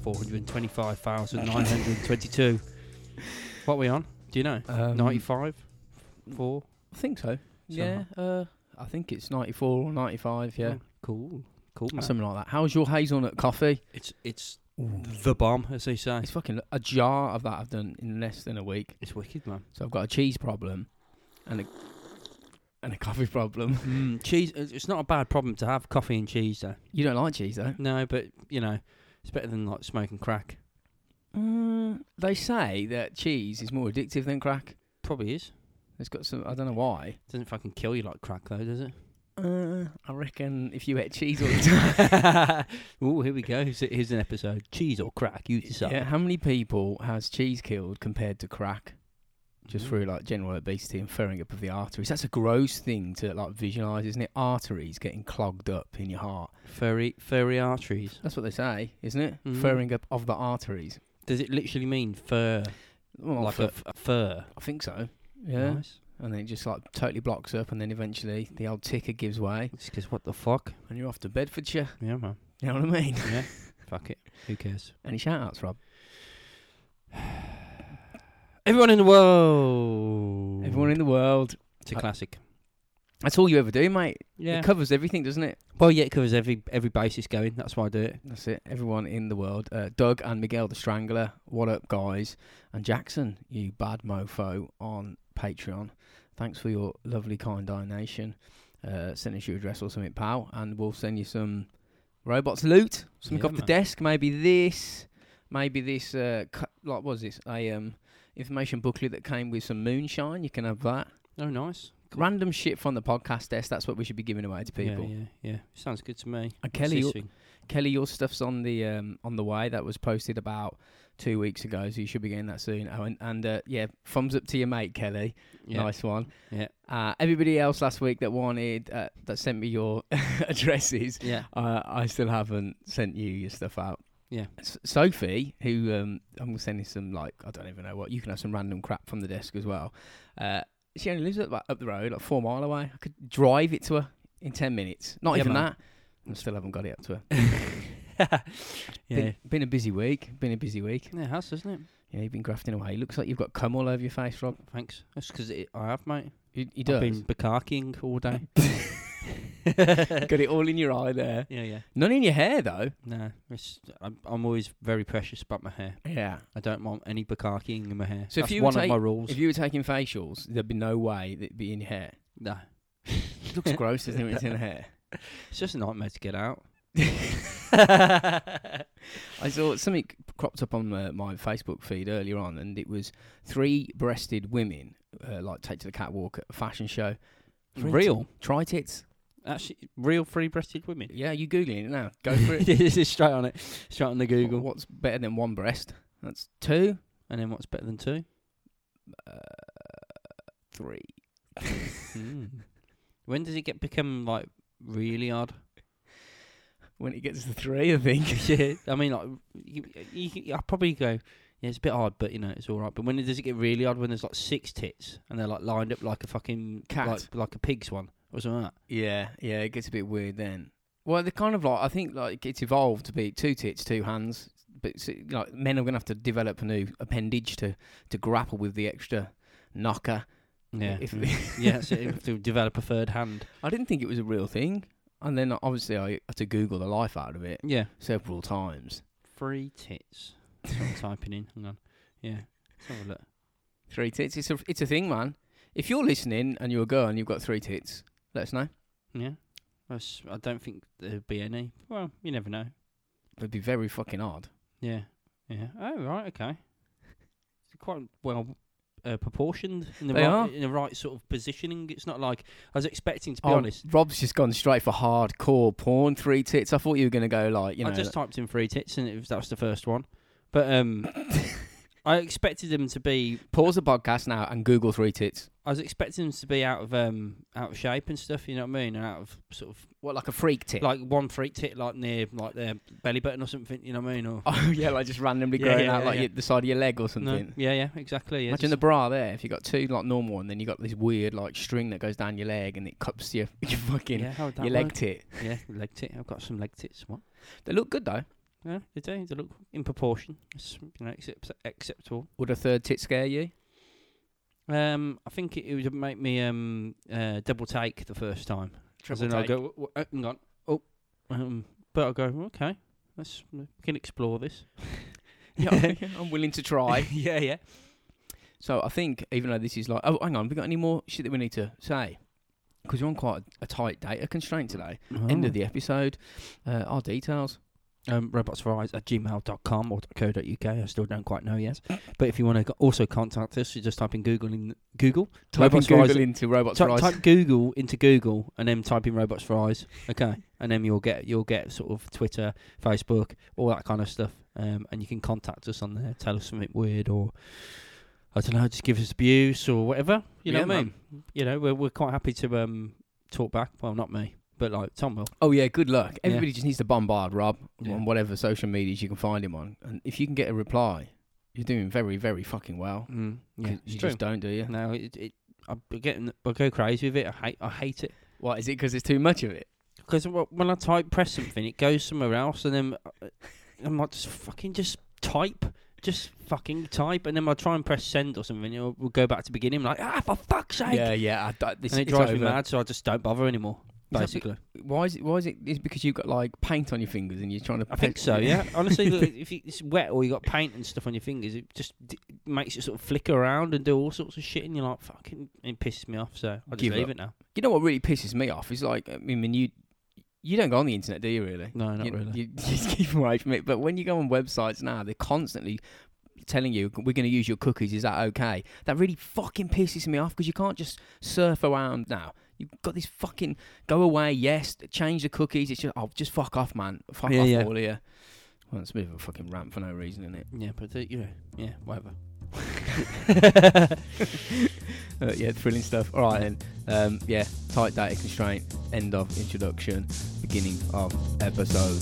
ninety-five four hundred twenty-five thousand nine hundred twenty-two. what are we on? Do you know? Um, Ninety-five, four. I think so. Yeah. Uh, I think it's 94 or 95. Yeah. Oh, cool, cool. Man. Something like that. How's your hazelnut coffee? It's it's the bomb, as they say. It's fucking a jar of that I've done in less than a week. It's wicked, man. So I've got a cheese problem and a and a coffee problem. Mm, cheese. It's not a bad problem to have. Coffee and cheese, though. You don't like cheese though. No, but you know, it's better than like smoking crack. Mm, they say that cheese is more addictive than crack. Probably is. It's got some. I don't know why. Doesn't fucking kill you like crack, though, does it? Uh, I reckon if you ate cheese all the time. oh, here we go. Here's, here's an episode: cheese or crack. You decide. yeah. How many people has cheese killed compared to crack? Just Mm. through like general obesity and furring up of the arteries. That's a gross thing to like visualize, isn't it? Arteries getting clogged up in your heart. furry furry arteries. That's what they say, isn't it? Mhm. Furring up of the arteries. Does it literally mean fur? Well, like fur- a, f- a fur? I think so. Yeah. Nice. And then it just like totally blocks up, and then eventually the old ticker gives way, It's because what the fuck? and you're off to Bedfordshire. Yeah, man. You know what I mean? Yeah. fuck it. Who cares? Any shout outs, Rob? Everyone in the world. Everyone in the world. It's a I- classic. That's all you ever do, mate. Yeah. It covers everything, doesn't it? well, yeah, it covers every every basis going. That's why I do it. That's it. Everyone in the world. Uh, Doug and Miguel the Strangler. What up, guys? And Jackson, you bad mofo on Patreon. Thanks for your lovely, kind donation. Uh, send us your address or something, pal, and we'll send you some robots loot. Something Yeah, off the desk. Maybe this. Maybe this. Uh, cu- like, what was this? A um, information booklet that came with some moonshine. You can have that. Oh, nice. Cool. Random shit from the podcast desk. That's what we should be giving away to people. Yeah, yeah, yeah. Sounds good to me. And Kelly, your- Kelly, your stuff's on the um, on the way. That was posted about two weeks ago, so you should be getting that soon. Oh, and, and uh, yeah, thumbs up to your mate Kelly. yeah. Nice one. Yeah. Uh, everybody else last week that wanted uh, that sent me your addresses. Yeah. Uh, I still haven't sent you your stuff out. Yeah. S- Sophie, who um, I'm sending some like I don't even know what. You can have some random crap from the desk as well. Uh, she only lives up, up the road, like four mile away. I could drive it to her in ten minutes. Not Yeah, even man. that. I still haven't got it up to her. yeah. Been, been a busy week. Been a busy week. Yeah, it has, doesn't it? Yeah, you've been grafting away. Looks like you've got cum all over your face, Rob. Thanks. That's because I have, mate. You, you I've been bukakiing all day. got it all in your eye there. yeah, yeah. None in your hair though. No, it's, I'm, I'm always very precious about my hair. Yeah. I don't want any bukakiing in my hair. So if That's you one take- of my rules. If you were taking facials, there'd be no way that'd be in your hair. no, It looks gross, doesn't it? When it's in the hair. it's just a nightmare to get out. I saw something cropped up on uh, my Facebook feed earlier on, and it was three-breasted women, uh, like take to the catwalk at a fashion show. Real? t- Try tits. Actually, real free-breasted women. Yeah, you googling it now. Go for it. this is straight on it, straight on the Google. What's better than one breast? That's two, And then what's better than two? uh, three. Hmm. When does it get become like really odd? When it gets to three, I think. yeah, I mean, like, you, you, I'll probably go, yeah, it's a bit odd, but you know, it's all right. But when does it get really odd? When there's like six tits and they're like lined up like a fucking Cat. like, like a pig's one or something like Yeah, yeah, it gets a bit weird then. Well, they're kind of like I think like it's evolved to be two tits, two hands. But like men are gonna have to develop a new appendage to to grapple with the extra knocker. Yeah, If- mm. yeah. So you have to develop a third hand. I didn't think it was a real thing, and then obviously I had to Google the life out of it Yeah, several times. three tits. I'm typing in. Hang on. Yeah, let's have a look. Three tits, it's a it's a thing, man. If you're listening and you're a girl and you've got three tits, let us know. Yeah, I don't think there'd be any. Well, you never know. It'd be very fucking odd. Yeah, yeah. Oh right, okay. It's quite well uh, proportioned in the They right are. in the right sort of positioning. It's not like I was expecting. To be Oh, honest, Rob's just gone straight for hardcore porn. Three tits. I thought you were gonna go like you know. I just typed in three tits and it was, that was the first one. But um, I expected them to be. pause the podcast now and Google three tits. I was expecting them to be out of um out of shape and stuff. You know what I mean? And out of sort of What like a freak tit? like one freak tit like near like their belly button or something. You know what I mean? Or oh yeah, like just randomly Yeah, growing yeah, out yeah, like yeah. your- the side of your leg or no, something. yeah, yeah, exactly. Yeah, Imagine the just- bra there. If you got two like normal and then you got this weird like string that goes down your leg and it cups your your fucking yeah, how would that your leg work? tit. Yeah, leg tit. I've got some leg tits. What? They look good though. Yeah, they do. They look in proportion. It's you know accept- acceptable. Would a third tit scare you? Um, I think it, it would make me um uh, double take the first time. 'Cause then I go, "W- w- uh, hang on, oh, um, but I go, okay, let's we can explore this. yeah, I'm willing to try. yeah, yeah. So I think, even though this is like, oh, hang on, have we got any more shit that we need to say? Because we're on quite a, a tight data constraint today. End of the episode. Uh, our details. Um, robotsfries at gmail.com or .co.uk. I still don't quite know yet. But if you want to also contact us, you just type in Google in Google. Type in Robots Google into robots Type, fries. type Google into Google and then type in robots fries. Okay, and then you'll get you'll get sort of Twitter, Facebook, all that kind of stuff. Um, and you can contact us on there. Tell us something weird or I don't know, just give us abuse or whatever. You know Yeah, what I mean? You know, we're we're quite happy to um talk back. Well, not me, but like Tom will. Oh yeah, good luck. Everybody just needs to bombard Rob Yeah. on whatever social medias you can find him on, and if you can get a reply, you're doing very, very fucking well. Mm, 'Cause yeah, you it's just don't, do you? No, it, it I getting I go crazy with it. I hate I hate it. What is it? Because it's too much of it. Because when I type press something, it goes somewhere else, and then uh, I'm like, just fucking just type, just fucking type, and then I try and press send or something, and we'll go back to beginning. I'm like, ah, for fuck's sake! Yeah, yeah. I, I, this, and it it's drives me over. mad, so I just don't bother anymore. Basically, Why is it? Why is it? Is it because you've got like paint on your fingers and you're trying to? I think so. Yeah, honestly, look, if it's wet or you got paint and stuff on your fingers, it just d- makes it sort of flicker around and do all sorts of shit, and you're like, fucking, it pisses me off. So I just Give leave up. it now. You know what really pisses me off is like, I mean, you you don't go on the internet, do you? Really? No, not you, really. You, you just keep away from it. But when you go on websites now, they're constantly telling you we're going to use your cookies. Is that okay? That really fucking pisses me off because you can't just surf around now. You've got this fucking go away. Yes, change the cookies. It's just oh, just fuck off, man. Fuck Yeah, off yeah. all of you. Well, it's a bit of a fucking rant for no reason, isn't it? yeah, but uh, you know, yeah, whatever. Uh, yeah, thrilling stuff. All right, then. Um, yeah, tight data constraint. End of introduction. Beginning of episode.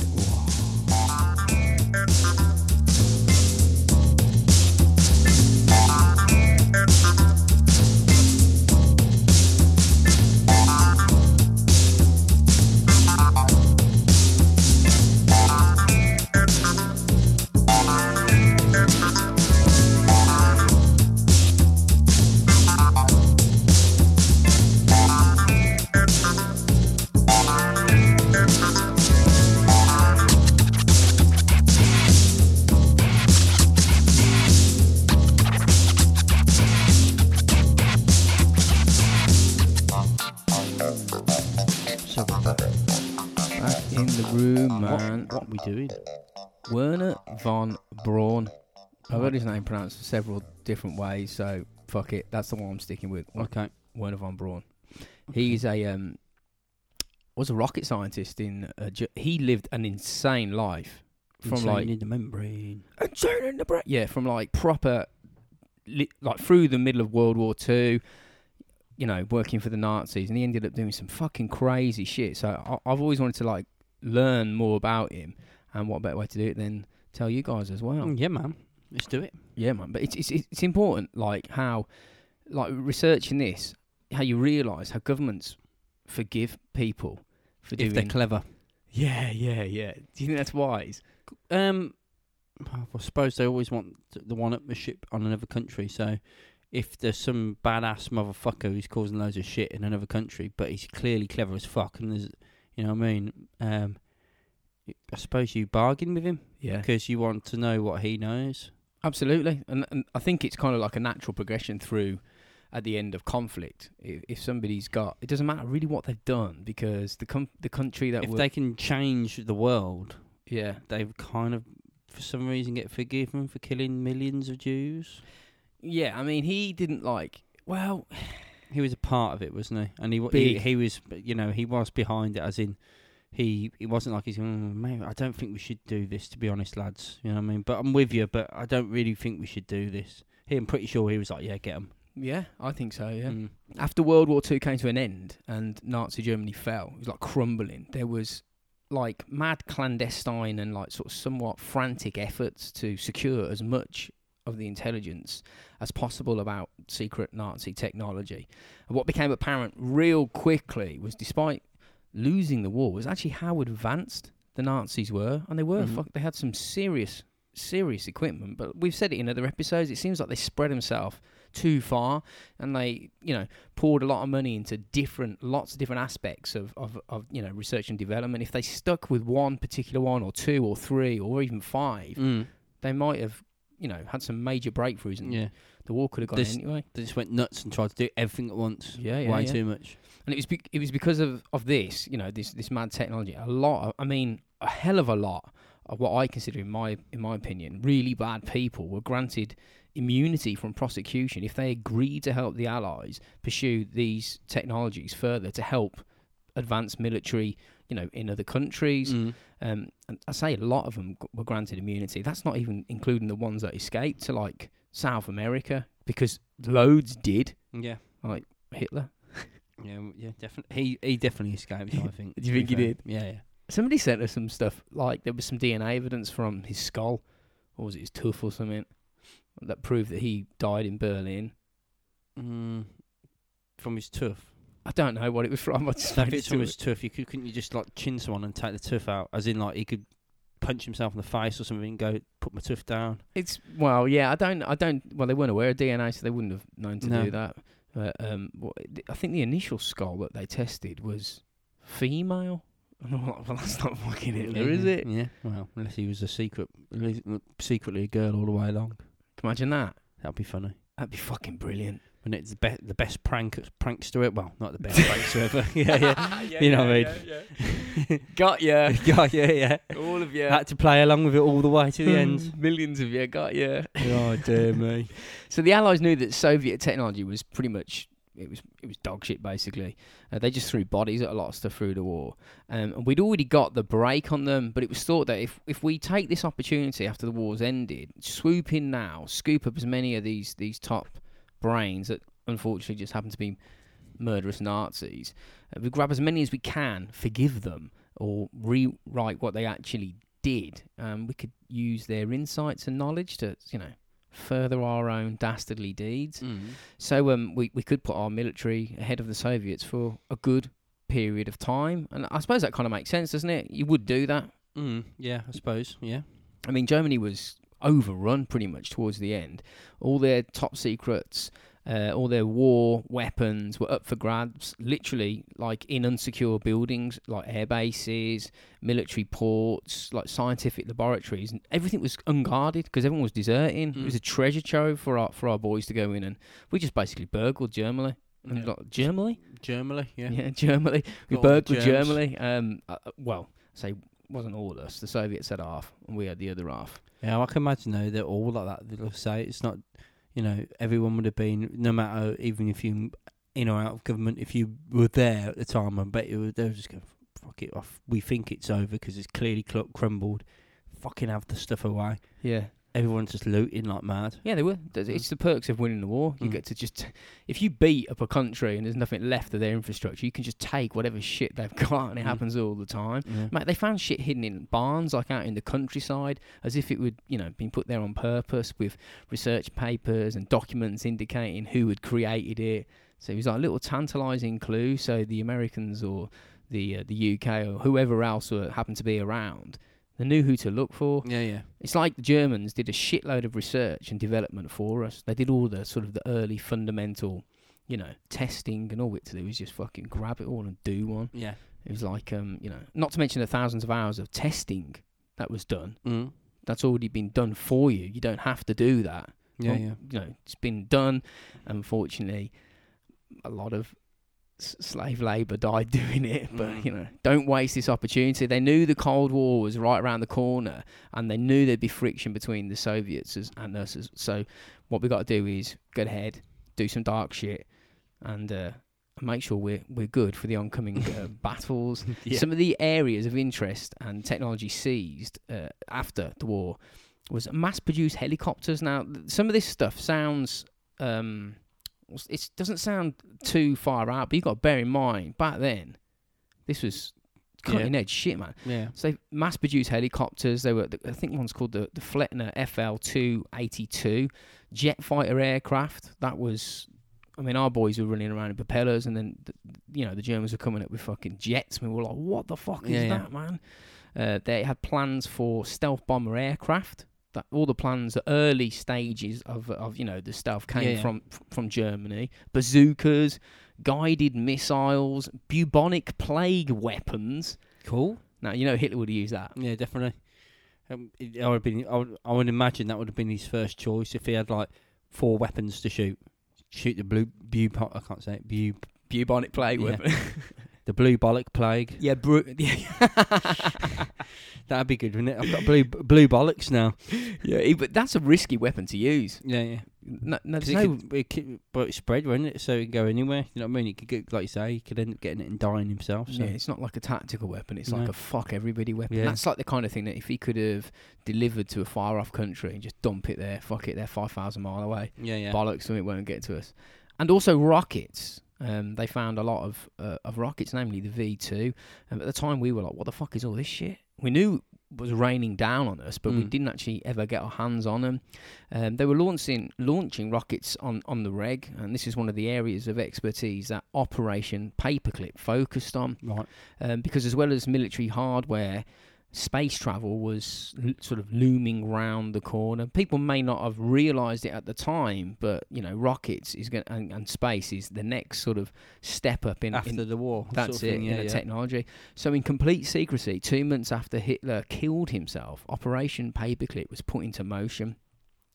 What, what we doing? Wernher von Braun. I've heard his name pronounced several different ways, so fuck it. That's the one I'm sticking with. Okay. Wernher von Braun. He's a um, was a rocket scientist in. Uh, Ge- he lived an insane life from Insane like in the membrane. insane in the brain. Yeah, from like proper, li- like through the middle of World War Two. You know, working for the Nazis, and he ended up doing some fucking crazy shit. So I, I've always wanted to like learn more about him, and what better way to do it than tell you guys as well. Mm, Yeah, man. Let's do it. Yeah, man. But it's it's it's important, like how, like researching this, how you realise how governments forgive people for If they're clever. yeah, yeah, yeah. Do you think that's wise? Um, I suppose they always want the one-upmanship on another country. So, if there's some badass motherfucker who's causing loads of shit in another country, but he's clearly clever as fuck, and there's, you know what I mean? Um, I suppose you bargain with him Yeah, because you want to know what he knows. absolutely. And and I think it's kind of like a natural progression through. At the end of conflict, if, if somebody's got, it doesn't matter really what they've done because the com- the country that if they can change the world, yeah, they've kind of, for some reason, get forgiven for killing millions of Jews. yeah. I mean, he didn't like. Well, He was a part of it, wasn't he? And he Big. he, he was, you know, he was behind it, as in he it wasn't like he's going, oh, I don't think we should do this. To be honest, lads, you know what I mean. But I'm with you, but I don't really think we should do this. He, I'm pretty sure he was like, yeah, get him. yeah, I think so. Yeah. Mm. after World War Two came to an end and Nazi Germany fell, it was like crumbling. There was like mad clandestine and like sort of somewhat frantic efforts to secure as much of the intelligence as possible about secret Nazi technology. And what became apparent real quickly was despite losing the war was actually how advanced the Nazis were, and they were. Mhm. Fuck, they had some serious, serious equipment. But we've said it in other episodes. It seems like they spread themselves too far, and they, you know, poured a lot of money into different, lots of different aspects of, of, of you know, research and development. If they stuck with one particular one, or two, or three, or even five, Mm. they might have, you know, had some major breakthroughs, and Yeah, the war could have gone This- anyway. they just went nuts and tried to do everything at once. Yeah, yeah, way yeah. too much. and it was be- it was because of of this, you know, this this mad technology. A lot, of, I mean, a hell of a lot of what I consider, in my in my opinion, really bad people were granted immunity from prosecution if they agreed to help the Allies pursue these technologies further to help advance military, you know, in other countries. Mm. Um, and I say a lot of them g- were granted immunity. That's not even including the ones that escaped to like South America because loads did. Yeah, like Hitler. yeah, yeah. Definitely, he he definitely escaped. I think. Do you think he fair. did? Yeah, yeah. Somebody sent us some stuff like there was some DNA evidence from his skull, or was it his tooth or something, that proved that he died in Berlin. Mm. From his tooth. I don't know what it was from. I just if it it's from to his tooth, you could, couldn't you just like chin someone and take the tooth out? As in, like he could punch himself in the face or something and go, put my tooth down. It's well, yeah. I don't. I don't. Well, they weren't aware of DNA, so they wouldn't have known to No. do that. But um, what, I think the initial skull that they tested was female. And I'm like, well, that's not fucking Hitler, is yeah. it? Yeah. Well, unless he was a secret, secretly a girl all the way along. Imagine that. That'd be funny. That'd be fucking brilliant. And it's the best, the best prank, prankster ever. Well, not the best prankster ever. yeah, yeah. You know what I mean? Got ya. got yeah, yeah. All of you. Had to play along with it all the way to the end. Millions of you. Got ya. oh dear me. So the Allies knew that Soviet technology was pretty much it was it was dog shit basically. Uh, they just threw bodies at a lot of stuff through the war, um, and we'd already got the break on them. But it was thought that if if we take this opportunity after the war's ended, swoop in now, scoop up as many of these these top brains that unfortunately just happen to be murderous Nazis, uh, we grab as many as we can, forgive them, or rewrite what they actually did. Um, we could use their insights and knowledge to you know further our own dastardly deeds. Mm. So um, we we could put our military ahead of the Soviets for a good period of time, and I suppose that kind of makes sense, doesn't it? You would do that. Mm. Yeah, I suppose. Yeah. I mean, Germany was overrun pretty much towards the end. All their top secrets, uh, all their war weapons were up for grabs, literally like in unsecure buildings, like air bases, military ports, like scientific laboratories, and everything was unguarded because everyone was deserting. It Mm. was a treasure trove for our for our boys to go in, and we just basically burgled Germany. And Yeah. Germany? Germany. Yeah. Yeah, Germany. We Got all the burgled. Germany. Um, uh, uh, well, say wasn't all of us. The Soviets had half, and we had the other half. Yeah, I can imagine though they're all like that. They'll say it's not, you know, everyone would have been no matter even if you in or out of government. If you were there at the time, I bet you they were just going fuck it off. We think it's over because it's clearly cl- crumbled. Fucking have the stuff away. Yeah. Everyone's just looting like mad. Yeah, they were. It's the perks of winning the war. You Mm. get to just, if you beat up a country and there's nothing left of their infrastructure, you can just take whatever shit they've got, and it Mm. happens all the time. Yeah. Mate, they found shit hidden in barns, like out in the countryside, as if it would, you know, been put there on purpose with research papers and documents indicating who had created it. So it was like a little tantalising clue. So the Americans or the uh, the UK or whoever else were, happened to be around, they knew who to look for. Yeah, yeah. It's like the Germans did a shitload of research and development for us. They did all the sort of the early fundamental, you know, testing, and all we had to do was just fucking grab it all and do one. Yeah. It was like, um, you know, not to mention the thousands of hours of testing that was done. Mm. That's already been done for you. You don't have to do that. Yeah, Well, yeah. You know, it's been done. Unfortunately, a lot of slave labour died doing it. But Mm. you know, don't waste this opportunity. They knew the Cold War was right around the corner, and they knew there'd be friction between the Soviets as- and us. as- So, what we got to do is go ahead, do some dark shit, and uh, make sure we're we're good for the oncoming uh, battles. Yeah. Some of the areas of interest and technology seized uh, after the war was mass-produced helicopters. Now, th- some of this stuff sounds, um, it doesn't sound too far out, but you got to bear in mind back then, this was Yeah. cutting edge shit, man. Yeah. So they mass-produced helicopters. They were, I think, one's called the the Flettner FL282 jet fighter aircraft. That was. I mean, our boys were running around in propellers, and then, th- you know, the Germans were coming up with fucking jets. And we were like, "What the fuck is Yeah, yeah. that, man?" Uh, they had plans for stealth bomber aircraft. That all the plans, the early stages of of you know the stuff came Yeah, from from Germany. Bazookas, guided missiles, bubonic plague weapons. Cool. Now you know Hitler would use that. Yeah, definitely. Um, it, I would have been. I would, I would imagine that would have been his first choice if he had like four weapons to shoot. Shoot the blue bu. I can't say it. Bu. Bubonic plague Yeah. weapon. The blue bollock plague. yeah, bru- yeah. That'd be good, wouldn't it? I've got blue blue bollocks now. yeah, but that's a risky weapon to use. Yeah, yeah. No, no, there's it no could, it could, but it's spread, wouldn't it? So it can go anywhere. You know what I mean? It could get, like you say, he could end up getting it and dying himself. So Yeah, it's not like a tactical weapon. It's like a fuck everybody weapon. Yeah. That's like the kind of thing that if he could have delivered to a far off country and just dump it there, fuck it, they're 5,000 mile away. yeah, yeah. Bollocks, it won't get to us. And also rockets. Um, they found a lot of uh, of rockets, namely the V2. And at the time, we were like, what the fuck is all this shit? We knew it was raining down on us, but we Mm. didn't actually ever get our hands on them. Um, they were launching launching rockets on, on the reg, and this is one of the areas of expertise that Operation Paperclip focused on Right. um, because as well as military hardware, space travel was l- sort of looming round the corner. People may not have realised it at the time, but you know, rockets is going and, and space is the next sort of step up in. After in the war. that's sort of it thing, in yeah, yeah. technology. So, in complete secrecy, two months after Hitler killed himself, Operation Paperclip was put into motion,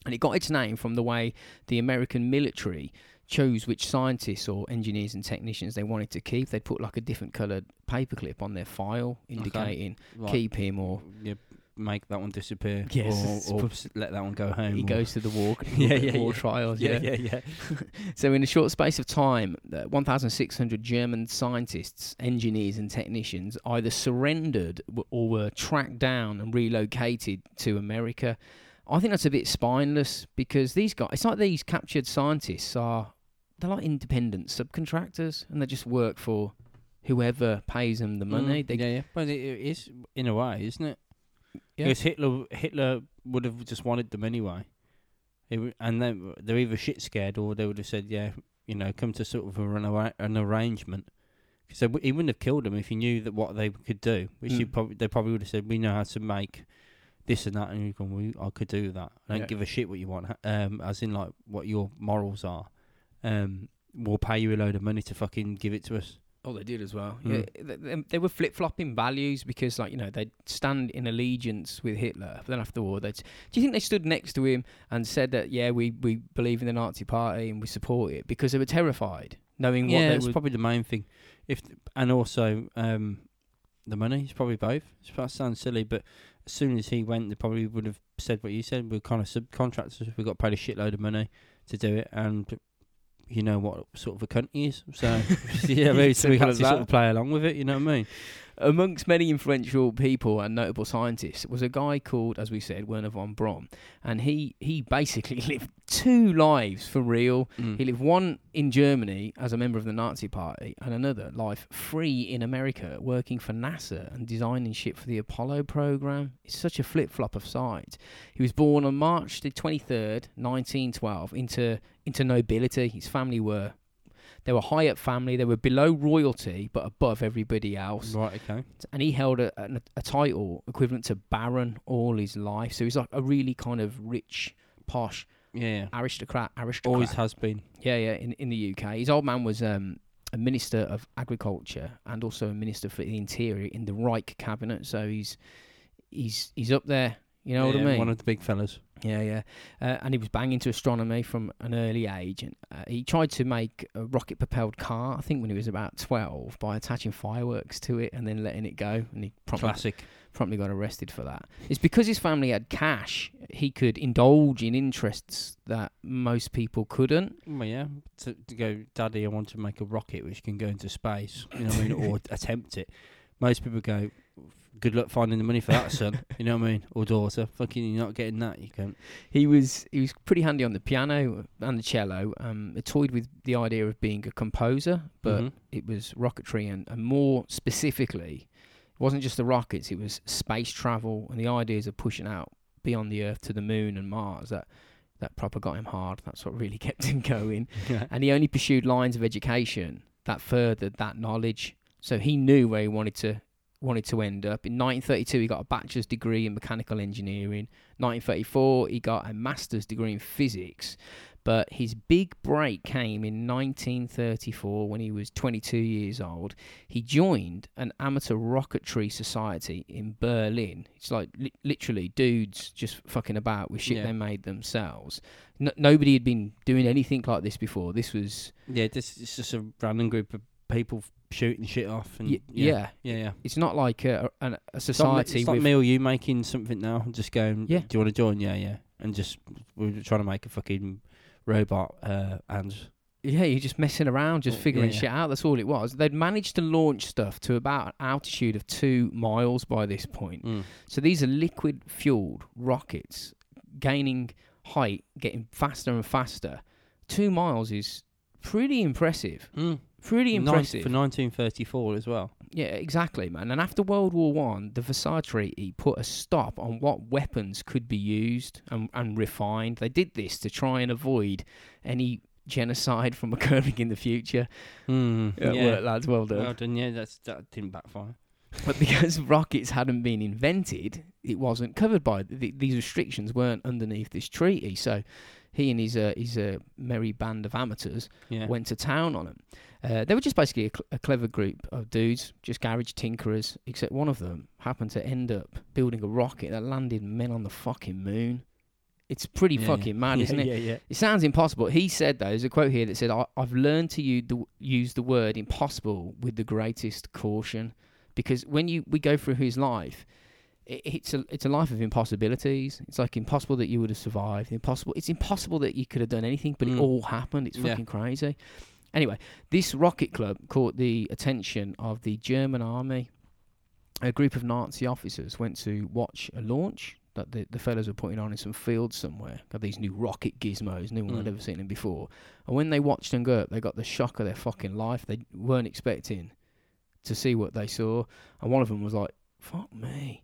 and it got its name from the way the American military chose which scientists or engineers and technicians they wanted to keep. They'd put like a different coloured paperclip on their file, indicating Right. keep him or Yeah, make that one disappear. Yes, Or, or let that one go home. he goes to the war, Yeah, yeah, war yeah. trials. Yeah, yeah, yeah. So, in a short space of time, uh, 1,600 German scientists, engineers, and technicians either surrendered w- or were tracked down and relocated to America. I think that's a bit spineless because these guys, it's like these captured scientists are, they're like independent subcontractors and they just work for whoever pays them the money. Mm, They, yeah, yeah. But it, it is in a way, isn't it? Yeah. Because Hitler, Hitler would have just wanted them anyway. W- and they they're either shit scared or they would have said, yeah, you know, come to sort of a, an, arra- an arrangement. Because he wouldn't have killed them if he knew that what they could do. Which Mm. probably they probably would have said, we know how to make this and that, and gone, well, I could do that. I don't Yeah. give a shit what you want, um, as in like what your morals are. Um, we'll pay you a load of money to fucking give it to us. Oh, they did as well. Mm. Yeah, th- th- they were flip flopping values because, like you know, they'd stand in allegiance with Hitler. But then after the war, they'd. Do you think they stood next to him and said that, yeah, we, we believe in the Nazi Party and we support it because they were terrified, knowing what yeah, they it's would. probably the main thing. If and also um, the money. It's probably both. It sounds silly, but as soon as he went, they probably would have said what you said. We're kind of subcontractors. We got paid a shitload of money to do it, and you know what sort of a cunt he is. So yeah, maybe so we had to sort of play along with it. You know what I mean? Amongst many influential people and notable scientists was a guy called, as we said, Wernher von Braun, and he he basically lived two lives for real. Mm. He lived one in Germany as a member of the Nazi Party, and another life free in America, working for NASA and designing shit for the Apollo program. It's such a flip flop of sides. He was born on March the twenty third, nineteen twelve, into into nobility. His family were they were high up family. They were below royalty, but above everybody else. Right. Okay. And he held a, a, a title equivalent to baron all his life. So he's like a really kind of rich, posh Yeah. yeah. aristocrat. Aristocrat. Always has been. Yeah, yeah, in in the UK. His old man was um, a minister of agriculture and also a minister for the interior in the Reich cabinet. So he's he's he's up there. You know what I mean? One of the big fellas. Yeah, yeah. Uh, and he was banging to astronomy from an early age. And uh, he tried to make a rocket-propelled car. I think when he was about twelve, by attaching fireworks to it and then letting it go. And he promptly Classic. promptly got arrested for that. It's because his family had cash, he could indulge in interests that most people couldn't. Well, yeah. To, to go, Daddy, I want to make a rocket which can go into space. You know what I mean? Or attempt it. Most people go, good luck finding the money for that, son. You know what I mean? Or daughter. Fucking, you're not getting that. You can't. He was he was pretty handy on the piano and the cello. Um, toyed with the idea of being a composer, but Mhm. it was rocketry and, and more specifically, it wasn't just the rockets. It was space travel and the ideas of pushing out beyond the Earth to the Moon and Mars. That that proper got him hard. That's what really kept him going. and he only pursued lines of education that furthered that knowledge. So he knew where he wanted to wanted to end up. In 1932, he got a bachelor's degree in mechanical engineering. 1934, he got a master's degree in physics. But his big break came in 1934 when he was 22 years old. He joined an amateur rocketry society in Berlin. It's like li- literally dudes just fucking about with shit Yeah. they made themselves. N- nobody had been doing anything like this before. This was Yeah, this is just a random group of people shooting shit off. And y- yeah, yeah. yeah. It's not like a, a, a It's me- society it's like with me or you making something now and just going, Yeah. do you want to join? Yeah, yeah. And just, we're trying to make a fucking robot uh, and Yeah, you're just messing around, just Oh, figuring yeah, yeah. shit out. That's all it was. They'd managed to launch stuff to about an altitude of two miles by this point. mm. So these are liquid fueled rockets gaining height, getting faster and faster. Two miles is pretty impressive. Mm. Pretty impressive. for 1934 as well. yeah, exactly, man. And after World War One, the Versailles Treaty put a stop on what weapons could be used and, and refined. They did this to try and avoid any genocide from occurring in the future. Mm. Yeah, yeah. work, lads. Well done. Well done, yeah, that's, that didn't backfire. But because rockets hadn't been invented, it wasn't covered by th- these restrictions. weren't underneath this treaty. So he and his uh, his uh, merry band of amateurs Yeah. went to town on them. Uh, they were just basically a, cl- a clever group of dudes, just garage tinkerers. Except one of them happened to end up building a rocket that landed men on the fucking moon. It's pretty Yeah, fucking yeah. mad, isn't it? Yeah, yeah. It sounds impossible. He said, though, there's a quote here that said, I, I've learned to use the, use the word impossible with the greatest caution. Because when you we go through his life, it, it's a it's a life of impossibilities. It's like impossible that you would have survived. Impossible. It's impossible that you could have done anything, but it Mm. all happened. It's Yeah. fucking crazy. Anyway, this rocket club caught the attention of the German army. A group of Nazi officers went to watch a launch that the, the fellas were putting on in some field somewhere. Got these new rocket gizmos, no one had Mm. ever seen them before. And when they watched them go up, they got the shock of their fucking life. They weren't expecting to see what they saw. And one of them was like, fuck me.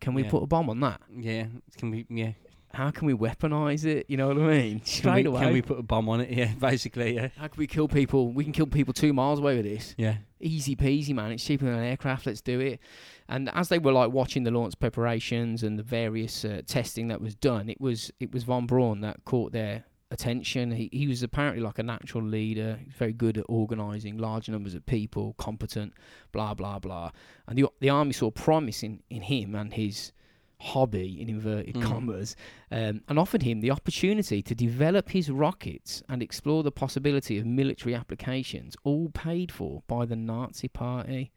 Can we Yeah. put a bomb on that? Yeah, can we? Yeah, How can we weaponize it? You know what I mean? can Straight we, away. Can we put a bomb on it? Yeah, basically, yeah, How can we kill people? We can kill people two miles away with this. yeah. Easy peasy, man. It's cheaper than an aircraft. Let's do it. And as they were like watching the launch preparations and the various uh, testing that was done, it was it was von Braun that caught their attention. He he was apparently like a natural leader. Very good at organising large numbers of people, competent, blah blah blah. And the the army saw promise in, in him and his hobby in inverted Mm. commas um, and offered him the opportunity to develop his rockets and explore the possibility of military applications, all paid for by the Nazi Party.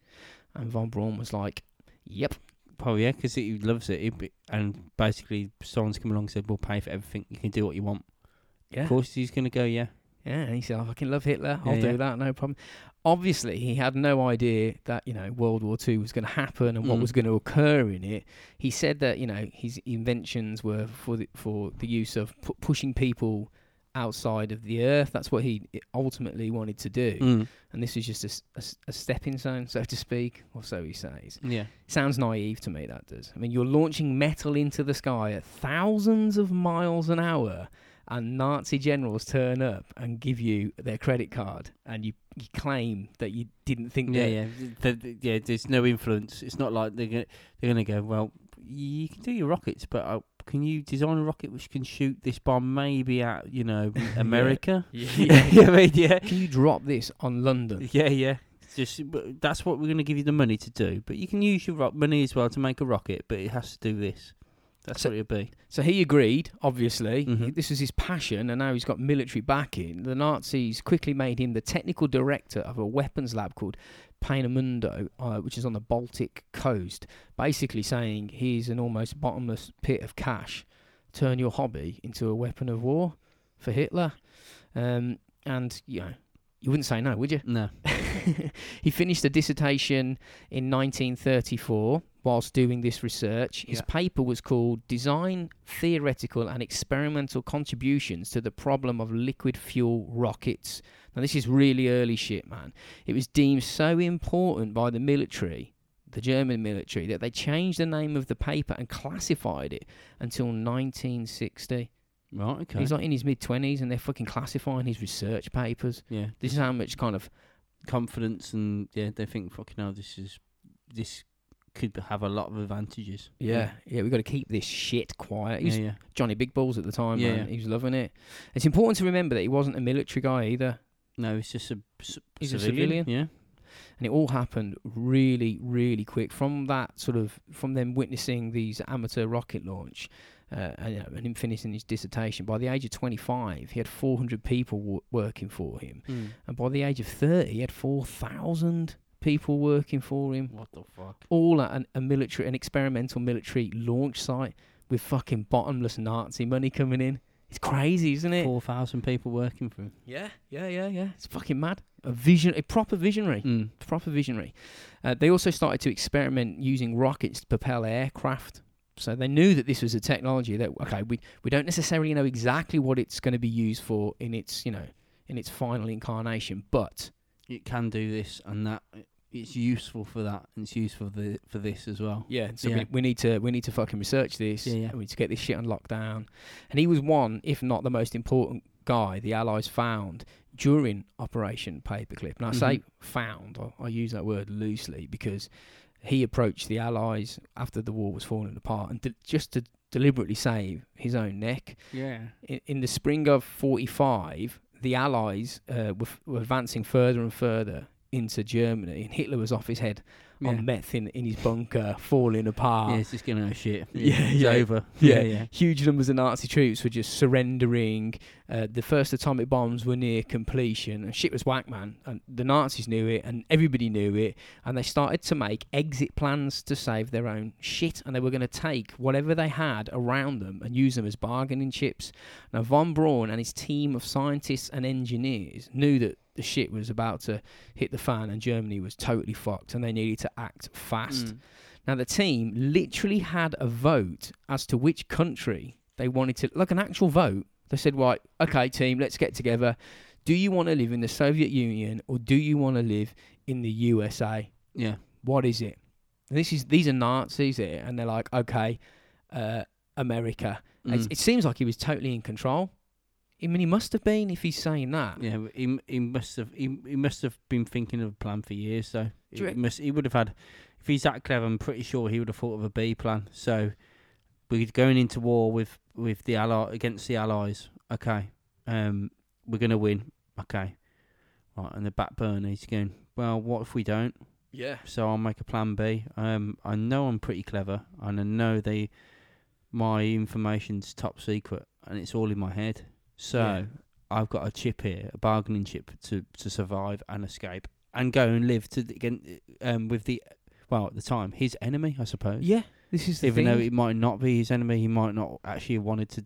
And von Braun was like, "Yep, Oh yeah, because he loves it. And basically, someone's come along and said, "We'll pay for everything. You can do what you want." Yeah, Of course, he's gonna go. Yeah, yeah." And he said, "I fucking love Hitler. I'll Yeah, do yeah. that, no problem." Obviously, he had no idea that you know World War Two was going to happen and what Mm. was going to occur in it. He said that you know his inventions were for the, for the use of pu- pushing people outside of the Earth. That's what he ultimately wanted to do. Mm. and this is just a stepping stone, so to speak, or so he says. yeah. Sounds naive to me, that does. I mean, you're launching metal into the sky at thousands of miles an hour, and Nazi generals turn up and give you their credit card, and you, you claim that you didn't think Yeah, that. yeah, Th- th- yeah. There's no influence. It's not like they're gonna they're gonna go. Well, you can do your rockets, but uh, can you design a rocket which can shoot this bomb maybe at you know America? Yeah. yeah, I mean, yeah, Can you drop this on London? yeah, yeah. Just that's what we're gonna give you the money to do. But you can use your ro- money as well to make a rocket, but it has to do this. That's So- what it'll be. So he agreed, obviously. Mhm. This was his passion, and now he's got military backing. The Nazis quickly made him the technical director of a weapons lab called Peenemünde, uh, which is on the Baltic coast, basically saying here's an almost bottomless pit of cash. Turn your hobby into a weapon of war for Hitler. Um, and, you know, you wouldn't say no, would you? No. he finished a dissertation in 1934 whilst doing this research. His Yeah. paper was called Design, Theoretical and Experimental Contributions to the Problem of Liquid Fuel Rockets. Now, this is really early shit, man. It was deemed so important by the military, the German military, that they changed the name of the paper and classified it until 1960. Right. Okay. He's like in his mid 20s and they're fucking classifying his research papers. yeah. This is how much kind of confidence and yeah, they think fucking hell, this is this could have a lot of advantages. Yeah, yeah, we've got to keep this shit quiet. He was yeah, yeah. Johnny Big Balls at the time, Yeah, man. He was loving it. It's important to remember that he wasn't a military guy either. No, he's just a c- He's a civilian. civilian. Yeah, and it all happened really, really quick. From that sort of, from them witnessing these amateur rocket launch, uh, and, you know, and him finishing his dissertation. By the age of 25, he had 400 people w- working for him, Hmm. and by the age of 30, he had 4,000 people working for him. What the fuck? All at an, a military, an experimental military launch site with fucking bottomless Nazi money coming in. It's crazy, isn't it? Four thousand people working for him. Yeah, yeah, yeah, yeah. It's fucking mad. A vision, a proper visionary Mm. proper visionary. Uh, they also started to experiment using rockets to propel aircraft. So they knew that this was a technology that okay, we we don't necessarily know exactly what it's going to be used for in its you know in its final incarnation, but It can do this and that. It's useful for that, and it's useful for the, for this as well. yeah, so Yeah. We, we need to we need to fucking research this. Yeah, yeah. We need to get this shit on lockdown. And he was one, if not the most important guy the Allies found during Operation Paperclip. And I say Mhm. found, I, I use that word loosely because he approached the Allies after the war was falling apart and de- just to deliberately save his own neck. Yeah. In, in the spring of 45, the Allies uh, were, f- were advancing further and further into Germany, and Hitler was off his head Yeah. on meth in, in his bunker, falling apart. yeah, it's just gonna go shit. Yeah, it's yeah. over. Yeah. yeah, yeah. Huge numbers of Nazi troops were just surrendering. Uh, the first atomic bombs were near completion, and shit was whack, man. And the Nazis knew it, and everybody knew it. And they started to make exit plans to save their own shit, and they were going to take whatever they had around them and use them as bargaining chips. Now, von Braun and his team of scientists and engineers knew that the shit was about to hit the fan, and Germany was totally fucked, and they needed to act fast. Mm. Now, the team literally had a vote as to which country they wanted to, like an actual vote. They said, right, okay, team, let's get together. Do you want to live in the Soviet Union or do you want to live in the USA? Yeah. What is it? And this is these are Nazis here, and they're like, okay, uh, America. It, Mm. it seems like he was totally in control. I mean, he must have been if he's saying that. Yeah, but he he must have he, he must have been thinking of a plan for years. So Do you he must he would have had if he's that clever. I'm pretty sure he would have thought of a B plan. So we're going into war with with the ally against the allies. Okay, um, we're gonna win. Okay, right. And the back burner, he's going. Well, what if we don't? Yeah. So I'll make a plan B. Um, I know I'm pretty clever, and I know they my information's top secret, and it's all in my head. So Yeah. I've got a chip here, a bargaining chip to to survive and escape, and go and live to again um with the well at the time his enemy, I suppose. Yeah. This is the Even thing. though it might not be his enemy, he might not actually have wanted to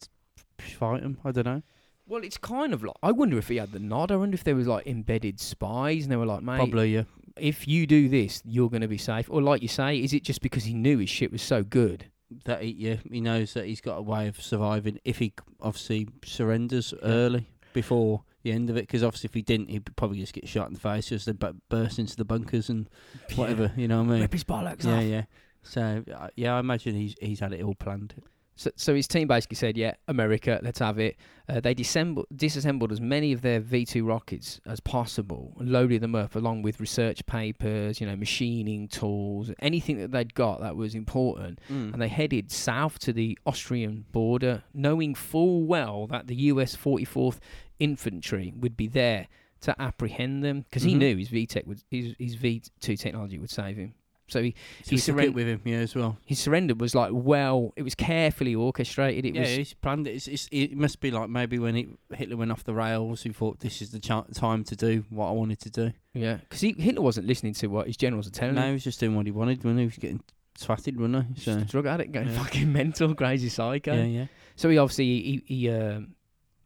fight him. I don't know. Well, it's kind of like I wonder if he had the nod. I wonder if there was like embedded spies, and they were like, "Mate, Probably yeah. if you do this, you're going to be safe." Or like you say, is it just because he knew his shit was so good? That he, yeah, he knows that he's got a way of surviving if he obviously surrenders early before the end of it. Because obviously, if he didn't, he'd probably just get shot in the face, just burst into the bunkers and whatever. You know what I mean? Rip his bollocks Yeah, off. yeah. So uh, yeah, I imagine he's he's had it all planned. So, so his team basically said, "Yeah, America, let's have it." Uh, they disassembled, disassembled as many of their V2 rockets as possible, and loaded them up along with research papers, you know, machining tools, anything that they'd got that was important. Mm. and they headed south to the Austrian border, knowing full well that the US 44th Infantry would be there to apprehend them because he Mhm. knew his VTech would his, his V2 technology would save him. So he, So he it with him, yeah, as well. his surrender was like well, it was carefully orchestrated. It yeah, was he's planned it. It's, it's, it must be like maybe when he, Hitler went off the rails, he thought this is the ch- time to do what I wanted to do. yeah, because Hitler wasn't listening to what his generals were telling No, him. No, he was just doing what he wanted when he was getting twatted, wasn't he? So Just a drug addict going Yeah. fucking mental, crazy psycho. yeah, yeah. So he obviously he, he um,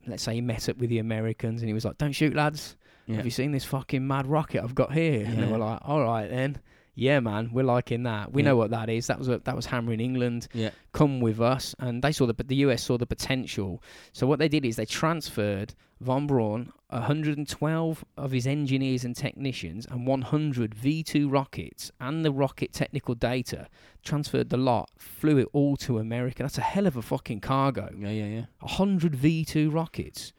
let's say he met up with the Americans and he was like, "Don't shoot, lads." yeah. have you seen this fucking mad rocket I've got here? And they Yeah. were like, all right then. Yeah, man, we're liking that. We Yeah. know what that is. That was a, that was hammering England. yeah. Come with us, and they saw the but the US saw the potential. So what they did is they transferred von Braun 112 of his engineers and technicians and 100 V2 rockets and the rocket technical data. Transferred the lot, flew it all to America. That's a hell of a fucking cargo. Yeah, yeah, yeah. Hundred V2 rockets.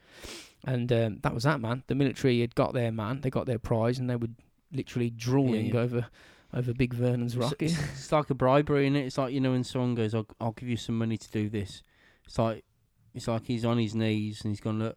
And um, that was that, man. The military had got their man, they got their prize, and they were literally drooling Yeah, yeah. over over Big Wernher's rocket. It's, it's like a bribery, is it? It's like you know when someone goes, "I'll, I'll give you some money to do this." It's like it's like he's on his knees and he's gone, "Look,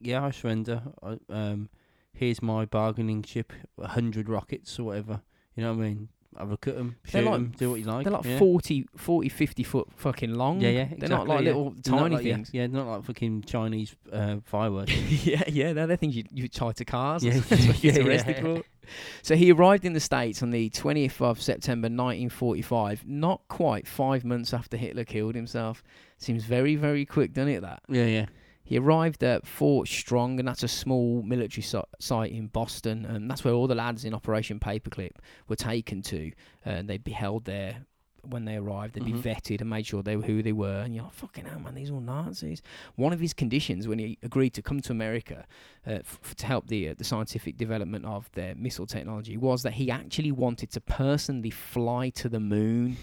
yeah, I surrender. I, um, here's my bargaining chip, a hundred rockets or whatever. You know what I mean? Have a look at them, They're shoot like- 'em, do what you like. They're like yeah. 40, 40, 50 foot fucking long. Yeah, yeah, Exactly, They're not like yeah. little They're tiny like- yeah, things. Yeah, not like fucking Chinese uh, fireworks. yeah, yeah, they're the things you you tie to cars. Yeah, That's, that's what yeah, yeah. So he arrived in the States on the 20th of September 1945, not quite five months after Hitler killed himself. Seems very, very quick, doesn't it, that? yeah, yeah. He arrived at Fort Strong, and that's a small military so- site in Boston. And that's where all the lads in Operation Paperclip were taken to. And they'd be held there when they arrived. They'd Mhm. be vetted and made sure they were who they were. And you're like, fucking hell, man, these are all Nazis. One of his conditions when he agreed to come to America uh, f- to help the uh, the scientific development of their missile technology was that he actually wanted to personally fly to the moon.